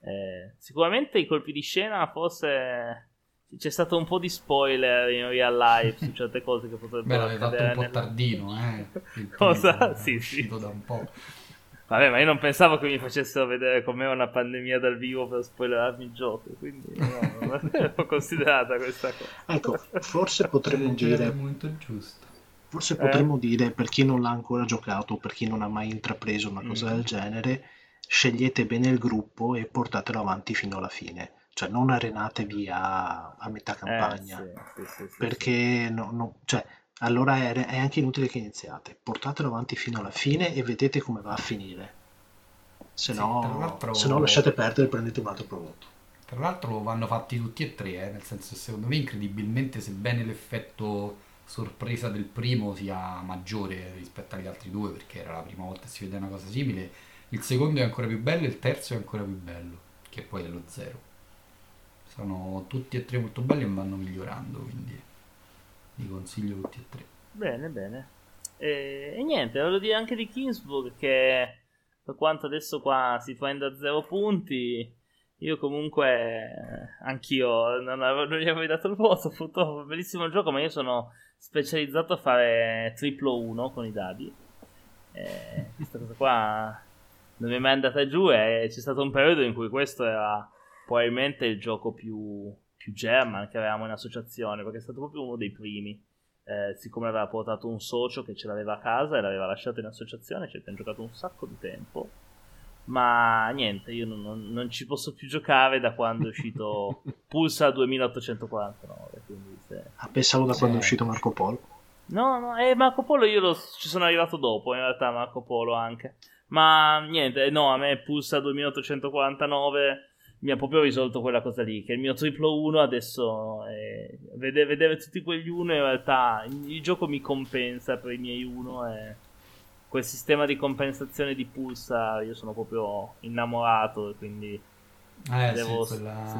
Eh, sicuramente i colpi di scena forse c'è stato un po' di spoiler in real life su certe cose che potrebbero Beh, l'hai fatto un po' nel... tardino, eh. Cosa? Sì, sì. da un po'. Vabbè, ma io non pensavo che mi facessero vedere com'era una pandemia dal vivo per spoilerarmi il gioco, quindi no, non ho considerata questa cosa. Ecco, forse potremmo dire... Forse potremmo eh? dire, per chi non l'ha ancora giocato, per chi non ha mai intrapreso una cosa mm. del genere, scegliete bene il gruppo e portatelo avanti fino alla fine. Cioè, non arenatevi a, a metà eh, campagna. Eh, sì, sì, sì, perché no, no, cioè, allora è, è anche inutile che iniziate. Portatelo avanti fino alla fine e vedete come va a finire. Se, no, se no lasciate perdere e prendete un altro prodotto. Tra l'altro vanno fatti tutti e tre, eh, nel senso secondo me incredibilmente sebbene l'effetto sorpresa del primo sia maggiore rispetto agli altri due perché era la prima volta che si vede una cosa simile, il secondo è ancora più bello e il terzo è ancora più bello, che poi è lo zero. Sono tutti e tre molto belli e vanno migliorando, quindi li consiglio tutti e tre. Bene, bene. E, e niente, volevo dire anche di Kingsburg che per quanto adesso qua si prende a zero punti, io comunque anch'io non, avevo, non gli avevo dato il voto, purtroppo bellissimo gioco, ma io sono specializzato a fare triplo 1 con i dadi. E questa cosa qua non mi è mai andata giù e c'è stato un periodo in cui questo era probabilmente il gioco più più German che avevamo in associazione, perché è stato proprio uno dei primi. Eh, siccome aveva portato un socio che ce l'aveva a casa e l'aveva lasciato in associazione, ci abbiamo giocato un sacco di tempo. Ma niente, io non, non, ci posso più giocare da quando è uscito Pulsa 2849. Se... Ah, pensavo da quando è uscito Marco Polo. No, no, eh, Marco Polo io lo, ci sono arrivato dopo, in realtà Marco Polo anche. Ma niente, no, a me Pulsa 2849 mi ha proprio risolto quella cosa lì. Che il mio triplo 1 adesso è... vedere, vedere tutti quegli 1 in realtà il gioco mi compensa per i miei 1 e quel sistema di compensazione di pulsa io sono proprio innamorato quindi eh, devo, sì, quella... se,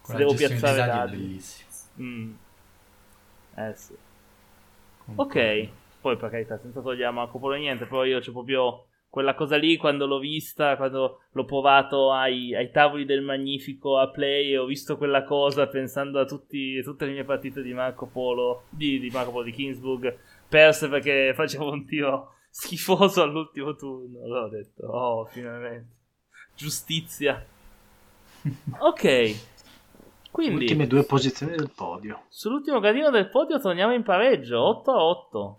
quella devo piazzare dati. bellissimo. Mm. Eh sì. Ok, poi per carità, senza togliere a Marco Polo niente, però io c'ho proprio quella cosa lì quando l'ho vista, quando l'ho provato ai, ai, tavoli del Magnifico a Play, ho visto quella cosa pensando a tutti, tutte le mie partite di Marco Polo, di, di Marco Polo di Kingsburg, perse perché facevo un tiro schifoso all'ultimo turno. Allora ho detto, oh, finalmente. Giustizia. Ok. Quindi, Ultime due posizioni del podio. sull'ultimo gradino del podio torniamo in pareggio, 8 a 8.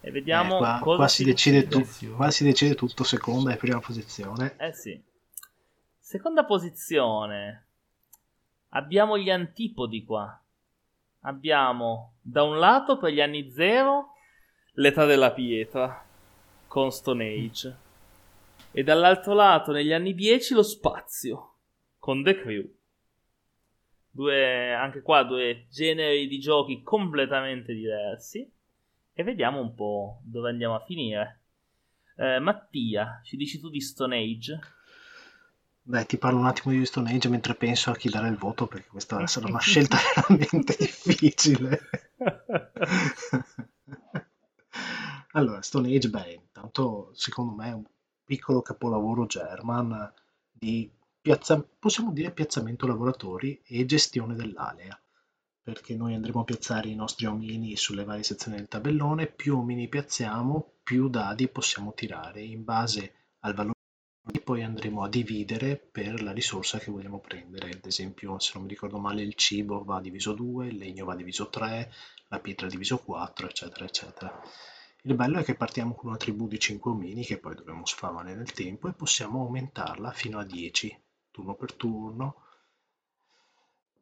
E vediamo Eh, qua, cosa qua si decide tu- decide. qua si decide tutto, seconda e prima posizione. Eh sì. Seconda posizione. Abbiamo gli antipodi qua. Abbiamo da un lato per gli anni zero l'età della pietra con Stone Age e dall'altro lato negli anni 10 lo spazio con The Crew. Due, anche qua due generi di giochi completamente diversi e vediamo un po' dove andiamo a finire. Eh, Mattia, ci dici tu di Stone Age? Dai, ti parlo un attimo di Stone Age mentre penso a chi dare il voto perché questa sarà una scelta veramente difficile. allora, Stone Age, beh, intanto secondo me è un piccolo capolavoro German di piazza- possiamo dire piazzamento lavoratori e gestione dell'alea, perché noi andremo a piazzare i nostri omini sulle varie sezioni del tabellone, più omini piazziamo, più dadi possiamo tirare in base al valore e poi andremo a dividere per la risorsa che vogliamo prendere. Ad esempio, se non mi ricordo male, il cibo va diviso 2, il legno va diviso 3, la pietra diviso 4, eccetera, eccetera. Il bello è che partiamo con una tribù di 5 omini che poi dobbiamo sfamare nel tempo e possiamo aumentarla fino a 10, turno per turno.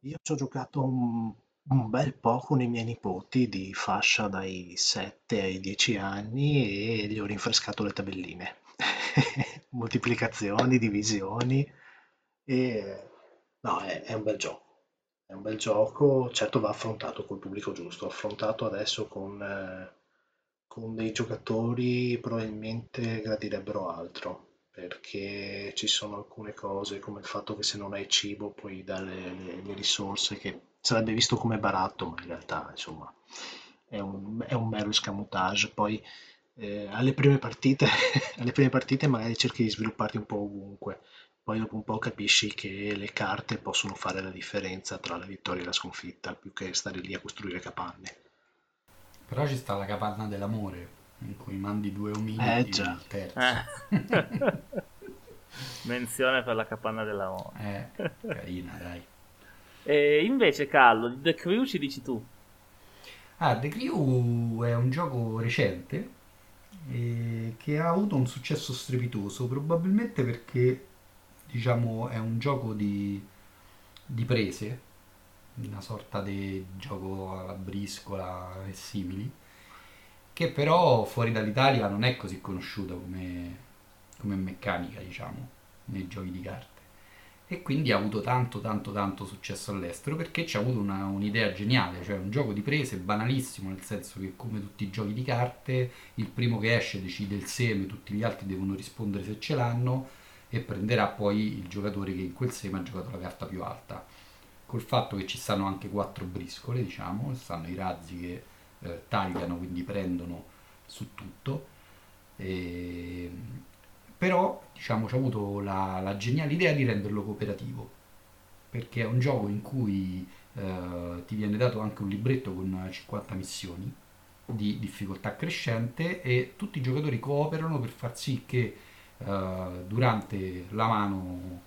Io ci ho giocato un, un bel po' con i miei nipoti di fascia dai 7 ai 10 anni e gli ho rinfrescato le tabelline. Moltiplicazioni, divisioni e no, è, è un bel gioco. È un bel gioco, certo va affrontato col pubblico giusto, affrontato adesso con, eh, con dei giocatori probabilmente gradirebbero altro, perché ci sono alcune cose come il fatto che se non hai cibo puoi dare le, le risorse che sarebbe visto come baratto, ma in realtà insomma è un, è un mero escamotage. Poi eh, alle prime partite, alle prime partite magari cerchi di svilupparti un po' ovunque, poi dopo un po' capisci che le carte possono fare la differenza tra la vittoria e la sconfitta, più che stare lì a costruire capanne. Però ci sta la capanna dell'amore, in cui mandi due omini Eh, e già. il terzo. Eh. Menzione per la capanna dell'amore. Eh, carina, dai. E invece, Callo, di The Crew ci dici tu. Ah, The Crew è un gioco recente eh, che ha avuto un successo strepitoso, probabilmente perché diciamo è un gioco di, di prese, una sorta di gioco alla briscola e simili, che però fuori dall'Italia non è così conosciuto come, come meccanica, diciamo, nei giochi di carte. E quindi ha avuto tanto tanto tanto successo all'estero perché ci ha avuto una- un'idea geniale, cioè un gioco di prese banalissimo, nel senso che come tutti i giochi di carte, il primo che esce decide il seme, tutti gli altri devono rispondere se ce l'hanno e prenderà poi il giocatore che in quel seme ha giocato la carta più alta. Col fatto che ci stanno anche quattro briscole, diciamo, stanno i razzi che eh, tagliano, quindi prendono su tutto. E... Però, diciamo, ci ha avuto la, la geniale idea di renderlo cooperativo, perché è un gioco in cui eh, ti viene dato anche un libretto con 50 missioni di difficoltà crescente e tutti i giocatori cooperano per far sì che durante la mano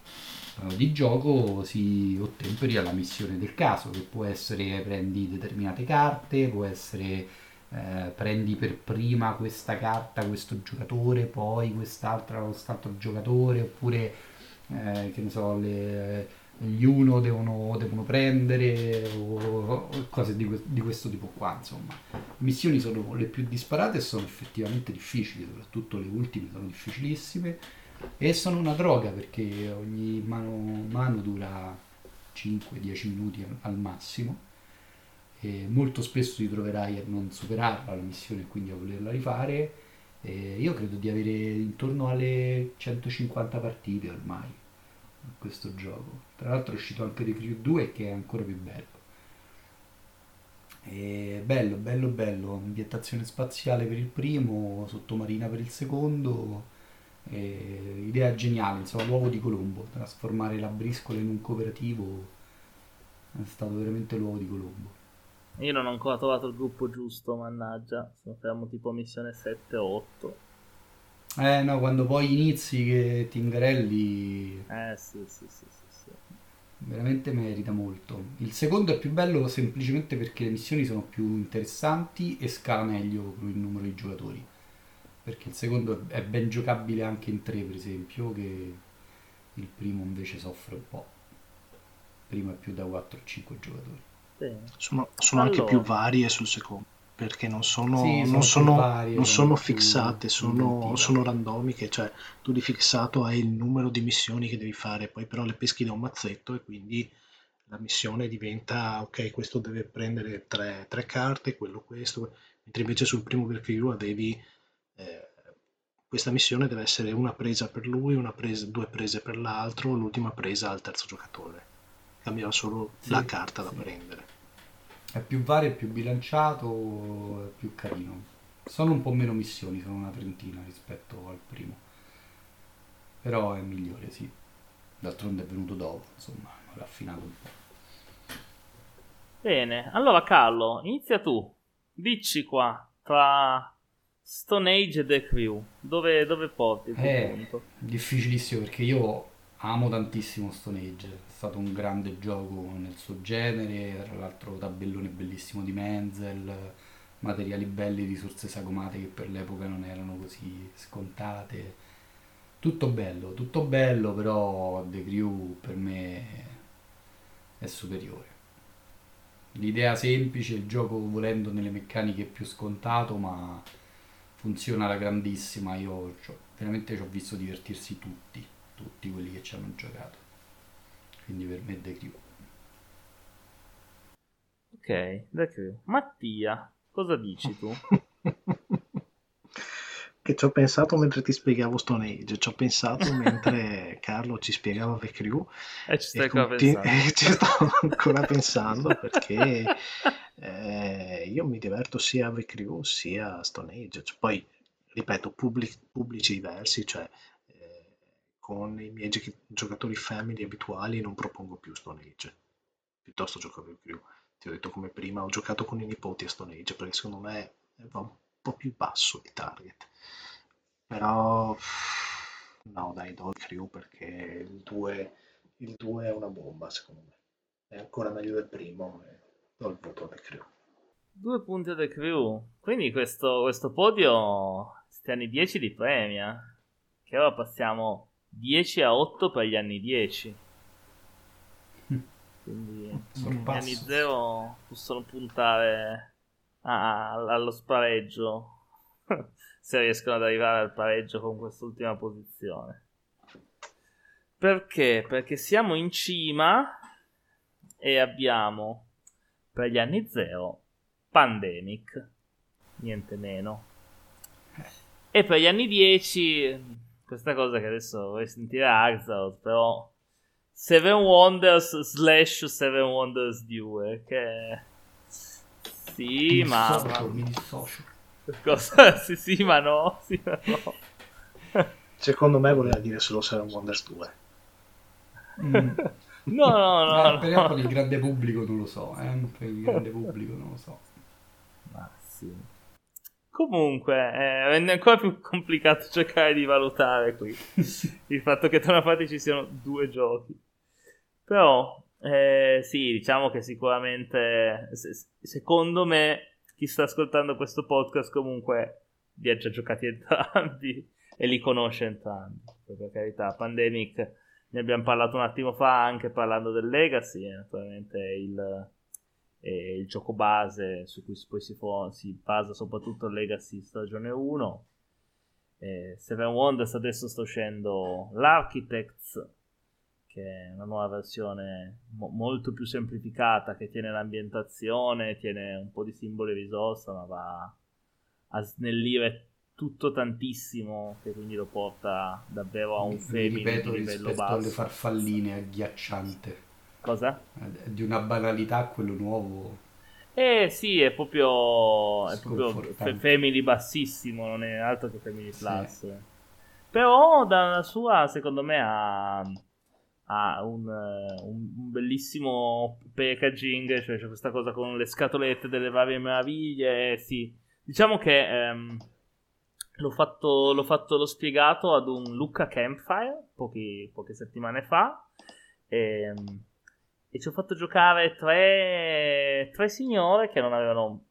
eh, di gioco si ottemperi alla missione del caso, che può essere prendi determinate carte, può essere eh, prendi per prima questa carta, questo giocatore, poi quest'altra, quest'altro giocatore, oppure eh, che ne so, le- gli uno devono, devono prendere o, cose di, di questo tipo qua, insomma. Le missioni sono le più disparate e sono effettivamente difficili, soprattutto le ultime sono difficilissime e sono una droga perché ogni mano, mano dura 5-10 minuti al- massimo e molto spesso ti troverai a non superarla la missione e quindi a volerla rifare. E io credo di avere intorno alle 150 partite ormai questo gioco. Tra l'altro è uscito anche Crew 2 che è ancora più bello. E bello, bello, bello. Ambientazione spaziale per il primo, sottomarina per il secondo. e idea geniale, insomma, l'uovo di Colombo. Trasformare la briscola in un cooperativo è stato veramente l'uovo di Colombo. Io non ho ancora trovato il gruppo giusto, mannaggia. Fermo tipo missione 7 o 8. Eh no, quando poi inizi che Tingarelli Eh sì, sì, sì, sì, sì. veramente merita molto. Il secondo è più bello semplicemente perché le missioni sono più interessanti e scala meglio con il numero di giocatori. Perché il secondo è ben giocabile anche in tre, per esempio, che il primo invece soffre un po'. Il primo è più da 4-5 giocatori. Bene. Sono, sono anche Allora. più varie sul secondo, perché non sono, Sì, non sono- varie, non sono fissate, sono, sono randomiche, cioè tu di fissato hai il numero di missioni che devi fare, poi però le peschi da un mazzetto e quindi la missione diventa, ok, questo deve prendere tre, tre carte, quello questo, mentre invece sul primo Valkyrie avevi eh, questa missione deve essere una presa per lui, una presa, due prese per l'altro, l'ultima presa al terzo giocatore. Cambiava solo Sì, la carta da sì. prendere. È più vario, è più bilanciato, è più carino. Sono un po' meno missioni, sono una trentina rispetto al primo. Però è migliore, sì. D'altronde è venuto dopo, insomma, hanno raffinato un po'. Bene, allora Carlo, inizia tu. Dici qua, tra Stone Age e The Crew, dove, dove porti il Eh, punto? difficilissimo perché io amo tantissimo Stone Age, è stato un grande gioco nel suo genere, tra l'altro tabellone bellissimo di Menzel, materiali belli, risorse sagomate che per l'epoca non erano così scontate. Tutto bello, tutto bello, però The Crew per me è superiore. L'idea semplice, il gioco volendo nelle meccaniche più scontato, ma funziona alla grandissima. Io veramente ci ho visto divertirsi tutti, tutti quelli che ci hanno giocato. Quindi per me The Crew. Ok, The Crew. Mattia, cosa dici tu? Che ci ho pensato mentre ti spiegavo Stone Age, ci ho pensato mentre Carlo ci spiegava The Crew E ci stai e, ancora conti- pensando. e ci sto ancora pensando perché eh, io mi diverto sia a The Crew sia a Stone Age. Cioè, poi, ripeto, publi- pubblici diversi, cioè eh, con i miei giocatori family abituali non propongo più Stone Age, piuttosto gioco The Crew. Ti ho detto come prima, ho giocato con i nipoti a Stone Age perché secondo me va un po' più basso il target. Però no, dai, do il Crew perché il 2, il 2 è una bomba secondo me. È ancora meglio del primo e do il voto al Crew. Due punti The Crew. Quindi questo, questo podio, sti anni 10 li premia. Che ora passiamo 10 a 8 per gli anni 10. Quindi gli anni 0 possono puntare a- allo spareggio. Se riescono ad arrivare al pareggio con quest'ultima posizione. Perché? Perché siamo in cima e abbiamo per gli anni 0 Pandemic, niente meno. E per gli anni 10, questa cosa che adesso vorrei sentire a Axel, però Seven Wonders slash Seven Wonders 2, che... Sì, Mi ma... dissocio, mi dissocio. Cosa? Sì, sì, ma no, sì, ma no. Secondo me voleva dire solo Seven Wonders 2. Mm. No, no, no, Eh, per no. per il grande pubblico non lo so, eh, per il grande pubblico non lo so. Ma sì. Comunque, eh, rende ancora più complicato cercare di valutare qui il fatto che da una parte ci siano due giochi. Però, eh, sì, diciamo che sicuramente, se- secondo me, chi sta ascoltando questo podcast comunque li ha già giocati entrambi e li conosce entrambi. Per carità, Pandemic ne abbiamo parlato un attimo fa anche parlando del Legacy, naturalmente il, è il gioco base su cui poi si, fo- si basa soprattutto Legacy stagione 1. Eh, Seven Wonders adesso sta uscendo l'Architects, che è una nuova versione mo- molto più semplificata che tiene l'ambientazione, tiene un po' di simboli risorsa, ma va a snellire tutto tantissimo, che quindi lo porta davvero a un Mi femminile ripeto di livello rispetto alle basso. farfalline agghiacciante. Cosa? È di una banalità quello nuovo. Eh sì, è proprio, è proprio family bassissimo, non è altro che family Sì. plus. Però dalla sua, secondo me, ha, ha un, eh, un- un bellissimo packaging, cioè c'è questa cosa con le scatolette delle varie meraviglie. eh, sì. Diciamo che ehm, l'ho fatto, l'ho fatto, l'ho spiegato ad un Lucca Campfire pochi, poche settimane fa. E, ehm, e ci ho fatto giocare tre, tre signore che non avevano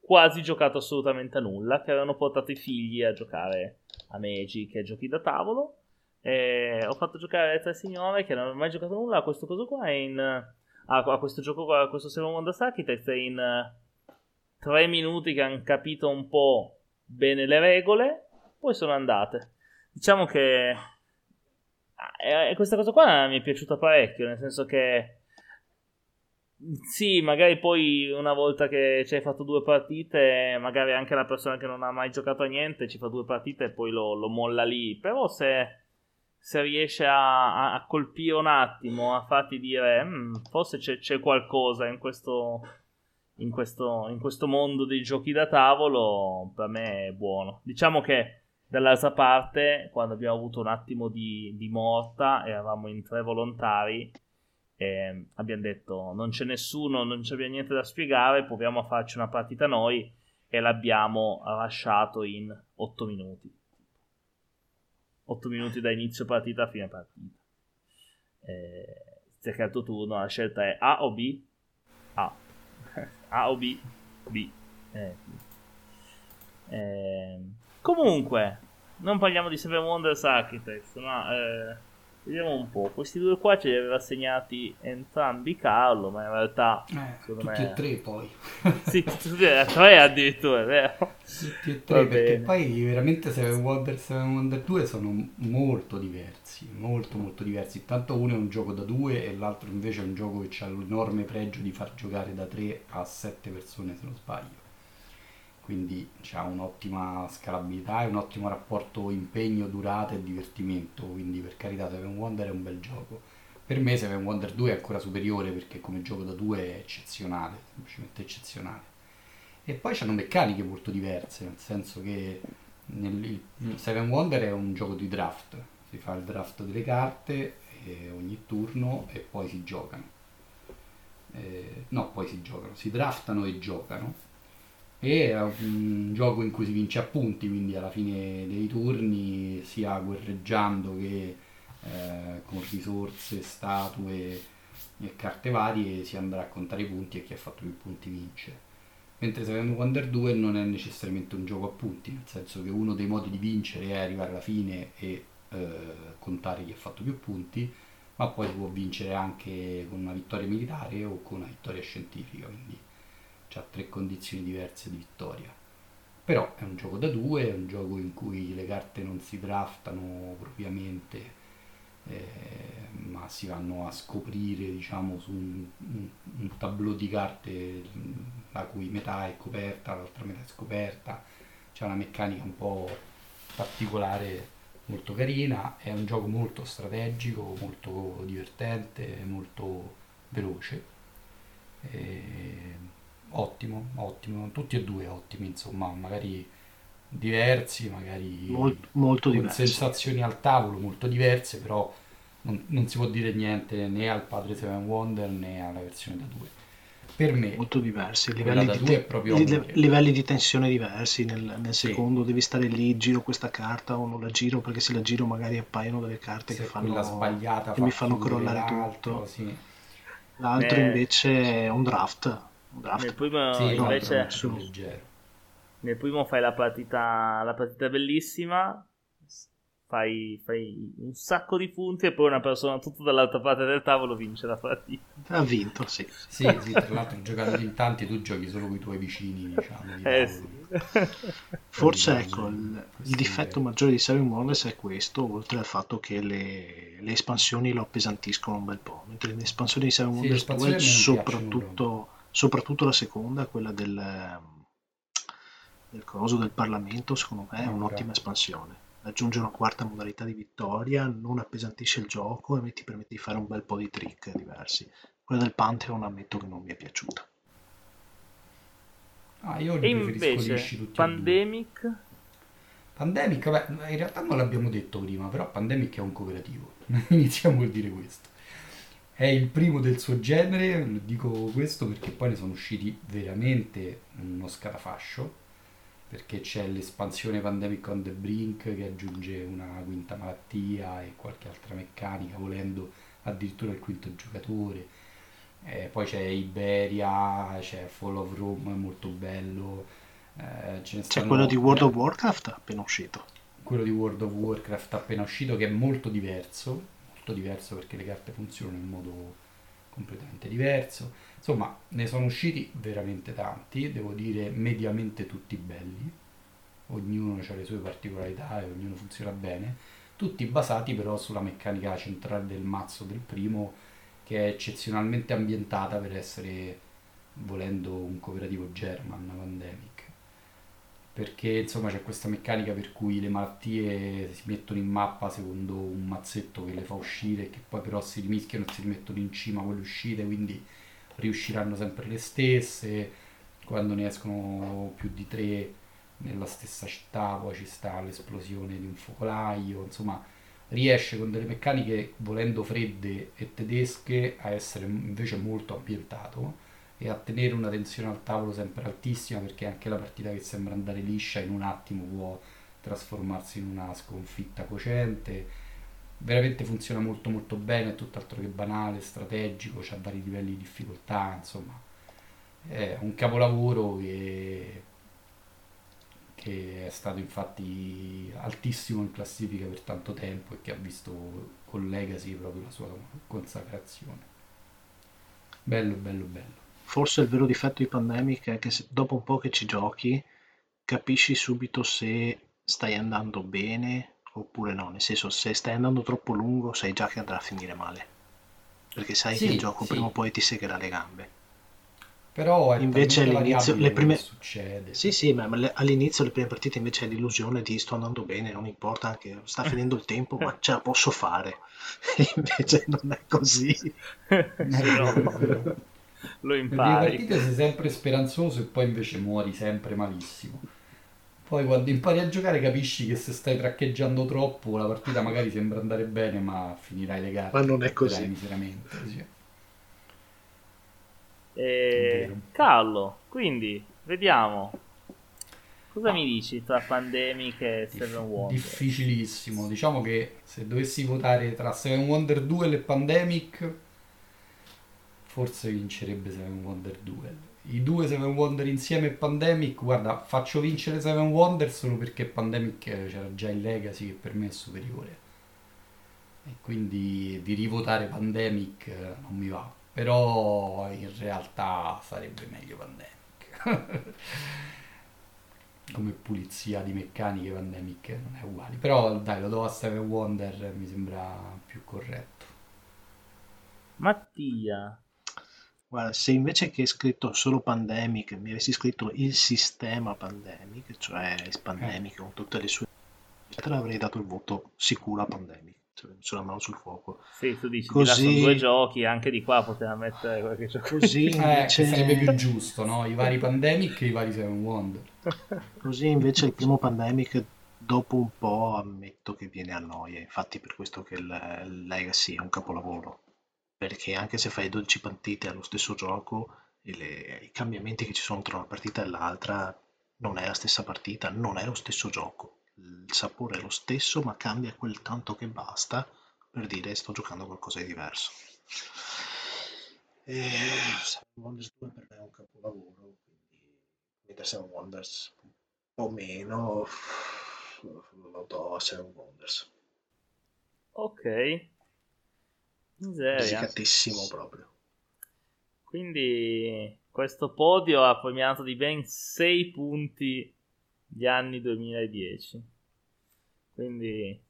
quasi giocato assolutamente a nulla, che avevano portato i figli a giocare a Magic e giochi da tavolo. E ho fatto giocare le tre signore che non avevano mai giocato a nulla a questo coso qua in, a, a questo gioco qua, a questo Seven Wonders Architect in tre minuti che hanno capito un po' bene le regole, poi sono andate. Diciamo che eh, questa cosa qua mi è piaciuta parecchio, nel senso che sì, magari poi una volta che ci hai fatto due partite, magari anche la persona che non ha mai giocato a niente ci fa due partite e poi lo, lo molla lì. Però se, se riesce a, a, colpire un attimo, a farti dire mm, forse c'è, c'è, qualcosa in questo, in, questo, in questo mondo dei giochi da tavolo, per me è buono. Diciamo che dall'altra parte, quando abbiamo avuto un attimo di, di morta, eravamo in tre volontari e abbiamo detto non c'è nessuno, non c'è niente da spiegare, proviamo a farci una partita noi e l'abbiamo lasciato in 8 minuti. 8 minuti da inizio partita a fine partita. Eh, cercato turno, la scelta è A o B? A. A o B? B. Eh, eh, comunque, non parliamo di Seven Wonders Architects, ma eh, Vediamo un po', questi due qua ce li aveva assegnati entrambi Carlo, ma in realtà... Eh, tutti me... e tre poi. sì, tutti e tre addirittura, vero? Tutti e tre, perché bene. poi veramente Seven Wonder e Seven Wonder 2 sono molto diversi, molto molto diversi. Intanto uno è un gioco da due e l'altro invece è un gioco che ha l'enorme pregio di far giocare da tre a sette persone, se non sbaglio quindi ha un'ottima scalabilità e un ottimo rapporto impegno, durata e divertimento, quindi per carità Seven Wonder è un bel gioco. Per me Seven Wonder 2 è ancora superiore perché come gioco da due è eccezionale, semplicemente eccezionale. E poi hanno meccaniche molto diverse, nel senso che nel, Seven Wonder è un gioco di draft, si fa il draft delle carte ogni turno e poi si giocano. Eh, no, poi si giocano, si draftano e giocano e è un gioco in cui si vince a punti, quindi alla fine dei turni sia guerreggiando che eh, con risorse, statue e carte varie si andrà a contare i punti e chi ha fatto più punti vince. Mentre Seven Wonder 2 non è necessariamente un gioco a punti, nel senso che uno dei modi di vincere è arrivare alla fine e eh, contare chi ha fatto più punti, ma poi si può vincere anche con una vittoria militare o con una vittoria scientifica. Quindi ha tre condizioni diverse di vittoria. Però è un gioco da due, è un gioco in cui le carte non si draftano propriamente, eh, ma si vanno a scoprire diciamo, su un, un, tableau di carte la cui metà è coperta, l'altra metà è scoperta. C'è una meccanica un po' particolare molto carina, è un gioco molto strategico, molto divertente, molto veloce. E ottimo, ottimo, tutti e due ottimi, insomma, magari diversi, magari molto, molto con diversi. sensazioni al tavolo molto diverse, però non, non, si può dire niente né al padre Seven Wonder né alla versione da due. Per me, molto diversi, livelli di, te- li- livelli di, tensione diversi. Nel, nel secondo sì. devi stare lì, giro questa carta o non la giro perché se la giro magari appaiono delle carte se che, fanno, sbagliata che fa mi fanno crollare tutto. Sì. L'altro eh. invece è un draft. Nel primo sì, invece no, nel primo fai la partita, la partita bellissima, fai, fai, un sacco di punti e poi una persona tutta dall'altra parte del tavolo vince la partita. Ha vinto, sì. Sì, sì tra l'altro giocando in tanti tu giochi solo con i tuoi vicini, diciamo. Eh, sì. Forse ecco, il, il difetto maggiore di Seven Wonders è questo, oltre al fatto che le, le espansioni lo appesantiscono un bel po', mentre le espansioni di Seven sì, Wonders 2 soprattutto soprattutto la seconda, quella del, del coso del Parlamento, secondo me è un'ottima espansione. Aggiunge una quarta modalità di vittoria, non appesantisce il gioco e ti permette di fare un bel po' di trick diversi. Quella del Pantheon ammetto che non mi è piaciuta. Ah, io e invece Pandemic Pandemic, vabbè, in realtà non l'abbiamo detto prima, però Pandemic è un cooperativo. Iniziamo a dire questo. È il primo del suo genere, dico questo perché poi ne sono usciti veramente uno scatafascio. perché c'è l'espansione Pandemic on the Brink che aggiunge una quinta malattia e qualche altra meccanica, volendo addirittura il quinto giocatore. Eh, poi c'è Iberia, c'è Fall of Rome, molto bello. Eh, c'è quello di World of Warcraft appena uscito. Quello di World of Warcraft appena uscito che è molto diverso, molto diverso perché le carte funzionano in modo completamente diverso. Insomma, ne sono usciti veramente tanti, devo dire mediamente tutti belli, ognuno ha le sue particolarità e ognuno funziona bene, tutti basati però sulla meccanica centrale del mazzo del primo, che è eccezionalmente ambientata per essere, volendo, un cooperativo German Pandemic perché insomma c'è questa meccanica per cui le malattie si mettono in mappa secondo un mazzetto che le fa uscire che poi però si rimischiano e si rimettono in cima quelle uscite quindi riusciranno sempre le stesse. Quando ne escono più di tre nella stessa città poi ci sta l'esplosione di un focolaio. Insomma riesce con delle meccaniche volendo fredde e tedesche a essere invece molto ambientato e a tenere una tensione al tavolo sempre altissima perché anche la partita che sembra andare liscia in un attimo può trasformarsi in una sconfitta cocente. Veramente funziona molto molto bene è tutt'altro che banale, strategico ha vari livelli di difficoltà insomma. È un capolavoro che, che è stato infatti altissimo in classifica per tanto tempo e che ha visto con Legacy proprio la sua consacrazione. Bello bello bello Forse il vero difetto di Pandemic è che dopo un po' che ci giochi capisci subito se stai andando bene oppure no, nel senso se stai andando troppo lungo sai già che andrà a finire male, perché sai sì, che il gioco sì. prima o poi ti segherà le gambe. Però è invece all'inizio le prime succede. Sì, sì, ma all'inizio le prime partite invece hai l'illusione di sto andando bene, non importa anche sta finendo il tempo, ma ce la posso fare. E invece non è così. no lo impari. Le partite sei sempre speranzoso e poi invece muori sempre malissimo. Poi quando impari a giocare capisci che se stai traccheggiando troppo la partita magari sembra andare bene ma finirai le gare. Ma non è così. Miseramente, sì. E... Carlo, quindi vediamo. Cosa ah. mi dici tra Pandemic e Seven Diff- Wonder? Difficilissimo. Diciamo che se dovessi votare tra Seven Wonder 2 e Pandemic forse vincerebbe Seven Wonder 2. I due Seven Wonder insieme e Pandemic, guarda, faccio vincere Seven Wonder solo perché Pandemic c'era già il Legacy che per me è superiore. E quindi di rivotare Pandemic non mi va. Però in realtà sarebbe meglio Pandemic. Come pulizia di meccaniche Pandemic non è uguale. Però dai, lo do a Seven Wonder, mi sembra più corretto. Mattia, Guarda, se invece che scritto solo Pandemic mi avessi scritto il sistema Pandemic, cioè il Pandemic con tutte le sue eccetera, avrei dato il voto sicuro a Pandemic. Cioè, sulla mano sul fuoco. Sì, tu dici Così... sono due giochi, anche di qua poteva mettere qualche gioco. Così eh, invece... eh, sarebbe più giusto, no? I vari Pandemic e i vari Seven Wonder. Così invece il primo Pandemic dopo un po' ammetto che viene a noia, infatti per questo che il Legacy è un capolavoro perché anche se fai 12 partite allo stesso gioco, le, i cambiamenti che ci sono tra una partita e l'altra non è la stessa partita, non è lo stesso gioco. Il sapore è lo stesso, ma cambia quel tanto che basta per dire sto giocando qualcosa di diverso. E Seven Wonders 2 per me è un capolavoro, quindi mentre Seven Wonders un po' meno lo do a Seven Wonders. Ok, Miseria. proprio. Quindi questo podio ha premiato di ben 6 punti gli anni 2010. Quindi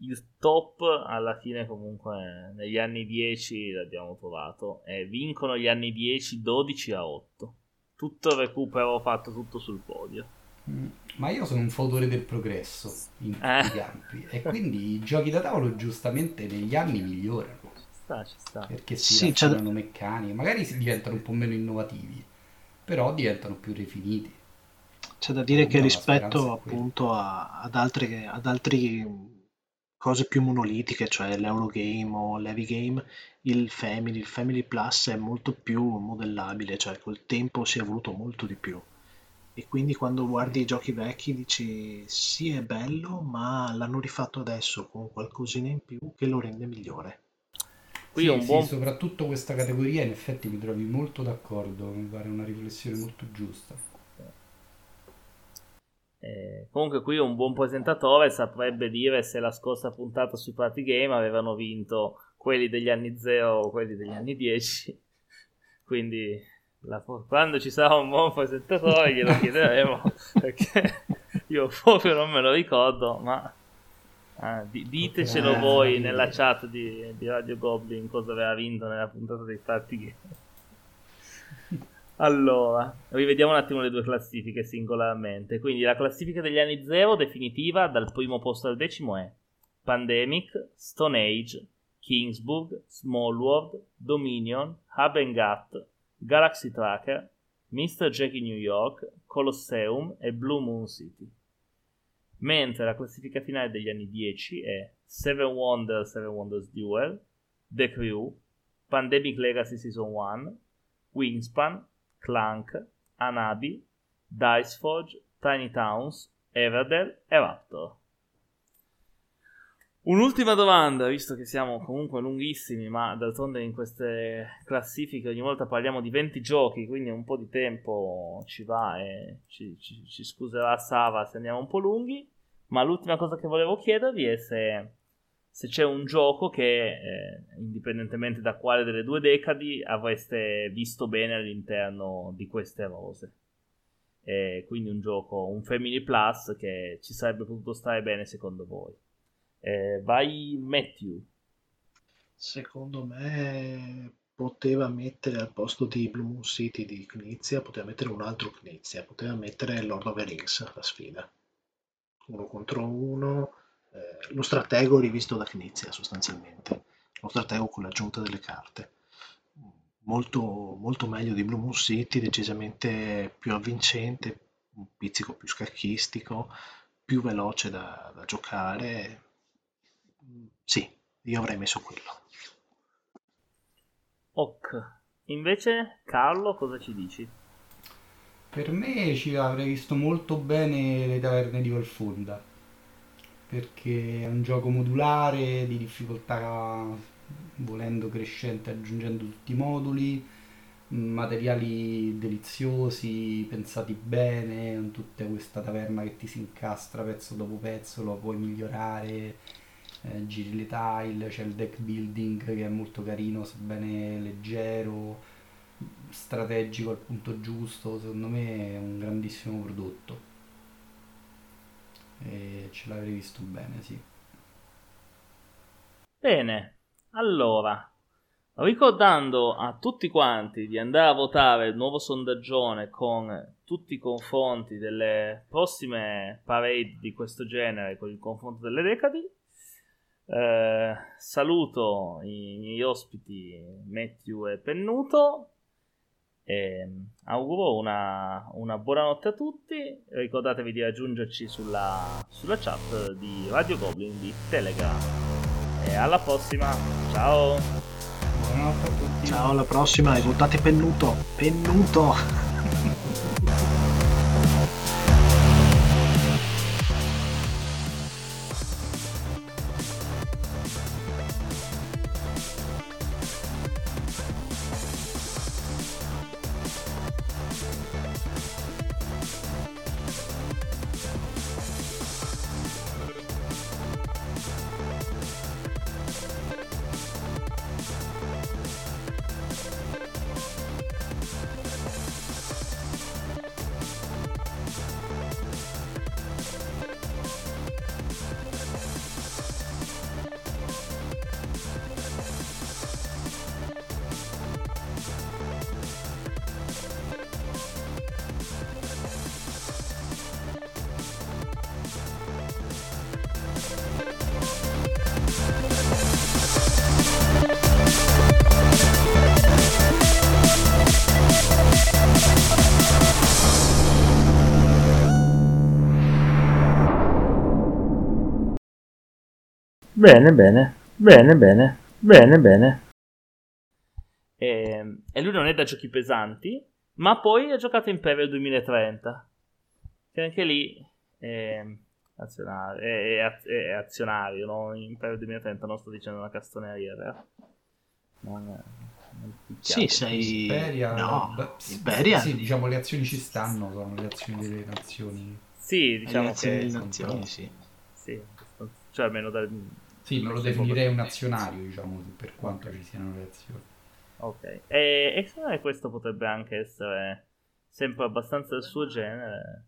il top alla fine comunque negli anni 10 l'abbiamo trovato e vincono gli anni 10 12 a 8. Tutto il recupero fatto tutto sul podio. Mm, ma io sono un fautore del progresso in tutti eh. i campi e quindi i giochi da tavolo giustamente negli anni migliorano sta, ci sta. Perché si sì, raffinano meccaniche, magari si diventano un po' meno innovativi, però diventano più rifiniti. C'è da dire che rispetto appunto a, ad, altre, ad altre cose più monolitiche, cioè l'Eurogame o l'Heavy Game, il Family, il Family Plus è molto più modellabile, cioè col tempo si è evoluto molto di più. e quindi quando guardi i giochi vecchi dici sì è bello ma l'hanno rifatto adesso con qualcosina in più che lo rende migliore Qui sì, un buon... sì, soprattutto questa categoria in effetti mi trovi molto d'accordo mi pare una riflessione molto giusta. Eh, comunque qui un buon presentatore saprebbe dire se la scorsa puntata sui party game avevano vinto quelli degli anni 0 o quelli degli anni 10 quindi la, quando ci sarà un buon presentatore glielo chiederemo perché io proprio non me lo ricordo ma ah, ditecelo okay. voi nella chat di, di, Radio Goblin cosa aveva vinto nella puntata dei fatti allora rivediamo un attimo le due classifiche singolarmente quindi la classifica degli anni 0 definitiva dal primo posto al decimo è Pandemic, Stone Age, Kingsburg, Small World, Dominion, Habengat, Galaxy Tracker, Mr. Jackie New York, Colosseum e Blue Moon City. Mentre la classifica finale degli anni 10 è Seven Wonders, Seven Wonders Duel, The Crew, Pandemic Legacy Season 1, Wingspan, Clank, Anabi, Diceforge, Tiny Towns, Everdell e Raptor. Un'ultima domanda, visto che siamo comunque lunghissimi, ma d'altronde in queste classifiche ogni volta parliamo di 20 giochi, quindi un po' di tempo ci va e ci, ci, ci scuserà Sava se andiamo un po' lunghi. Ma l'ultima cosa che volevo chiedervi è se, se c'è un gioco che, eh, indipendentemente da quale delle due decadi, avreste visto bene all'interno di queste rose. E quindi un gioco, un Family Plus che ci sarebbe potuto stare bene secondo voi. Eh, vai Matthew. Secondo me poteva mettere al posto di Blue Moon City di Knizia, poteva mettere un altro Knizia, poteva mettere Lord of the Rings la sfida. Uno contro uno, eh, lo stratego rivisto da Knizia sostanzialmente, lo stratego con l'aggiunta delle carte. Molto, molto meglio di Blue Moon City, decisamente più avvincente, un pizzico più scacchistico, più veloce da, da giocare, sì, io avrei messo quello. Ok. Invece, Carlo, cosa ci dici? Per me ci avrei visto molto bene le taverne di Valfonda. Perché è un gioco modulare di difficoltà volendo crescente aggiungendo tutti i moduli materiali deliziosi pensati bene con tutta questa taverna che ti si incastra pezzo dopo pezzo lo puoi migliorare eh, giri le tile, c'è il deck building che è molto carino, sebbene leggero, strategico al punto giusto, secondo me è un grandissimo prodotto. E ce l'avrei visto bene, sì. Bene, allora, ricordando a tutti quanti di andare a votare il nuovo sondaggione con tutti i confronti delle prossime parade di questo genere con il confronto delle decadi, eh, saluto i miei ospiti Matthew e Pennuto. E auguro una, una buonanotte a tutti. Ricordatevi di raggiungerci sulla, sulla chat di Radio Goblin di Telegram. E alla prossima, ciao! Buonanotte a tutti. Ciao, alla prossima e votate Pennuto. Pennuto! Bene, bene, bene, bene, bene, bene. E, e lui non è da giochi pesanti, ma poi ha giocato Imperial 2030. che anche lì è azionario, è, è, è azionario no? Impero 2030 non sto dicendo una castoneria vero? non, non sì sei Imperia, no, beh, Imperia... sì, diciamo le azioni ci stanno sono le azioni delle nazioni sì diciamo le azioni che delle nazioni sì. sì cioè almeno dal sì, non lo definirei un azionario, diciamo, per quanto ci siano le azioni. Ok, e, e secondo me questo potrebbe anche essere sempre abbastanza il suo genere.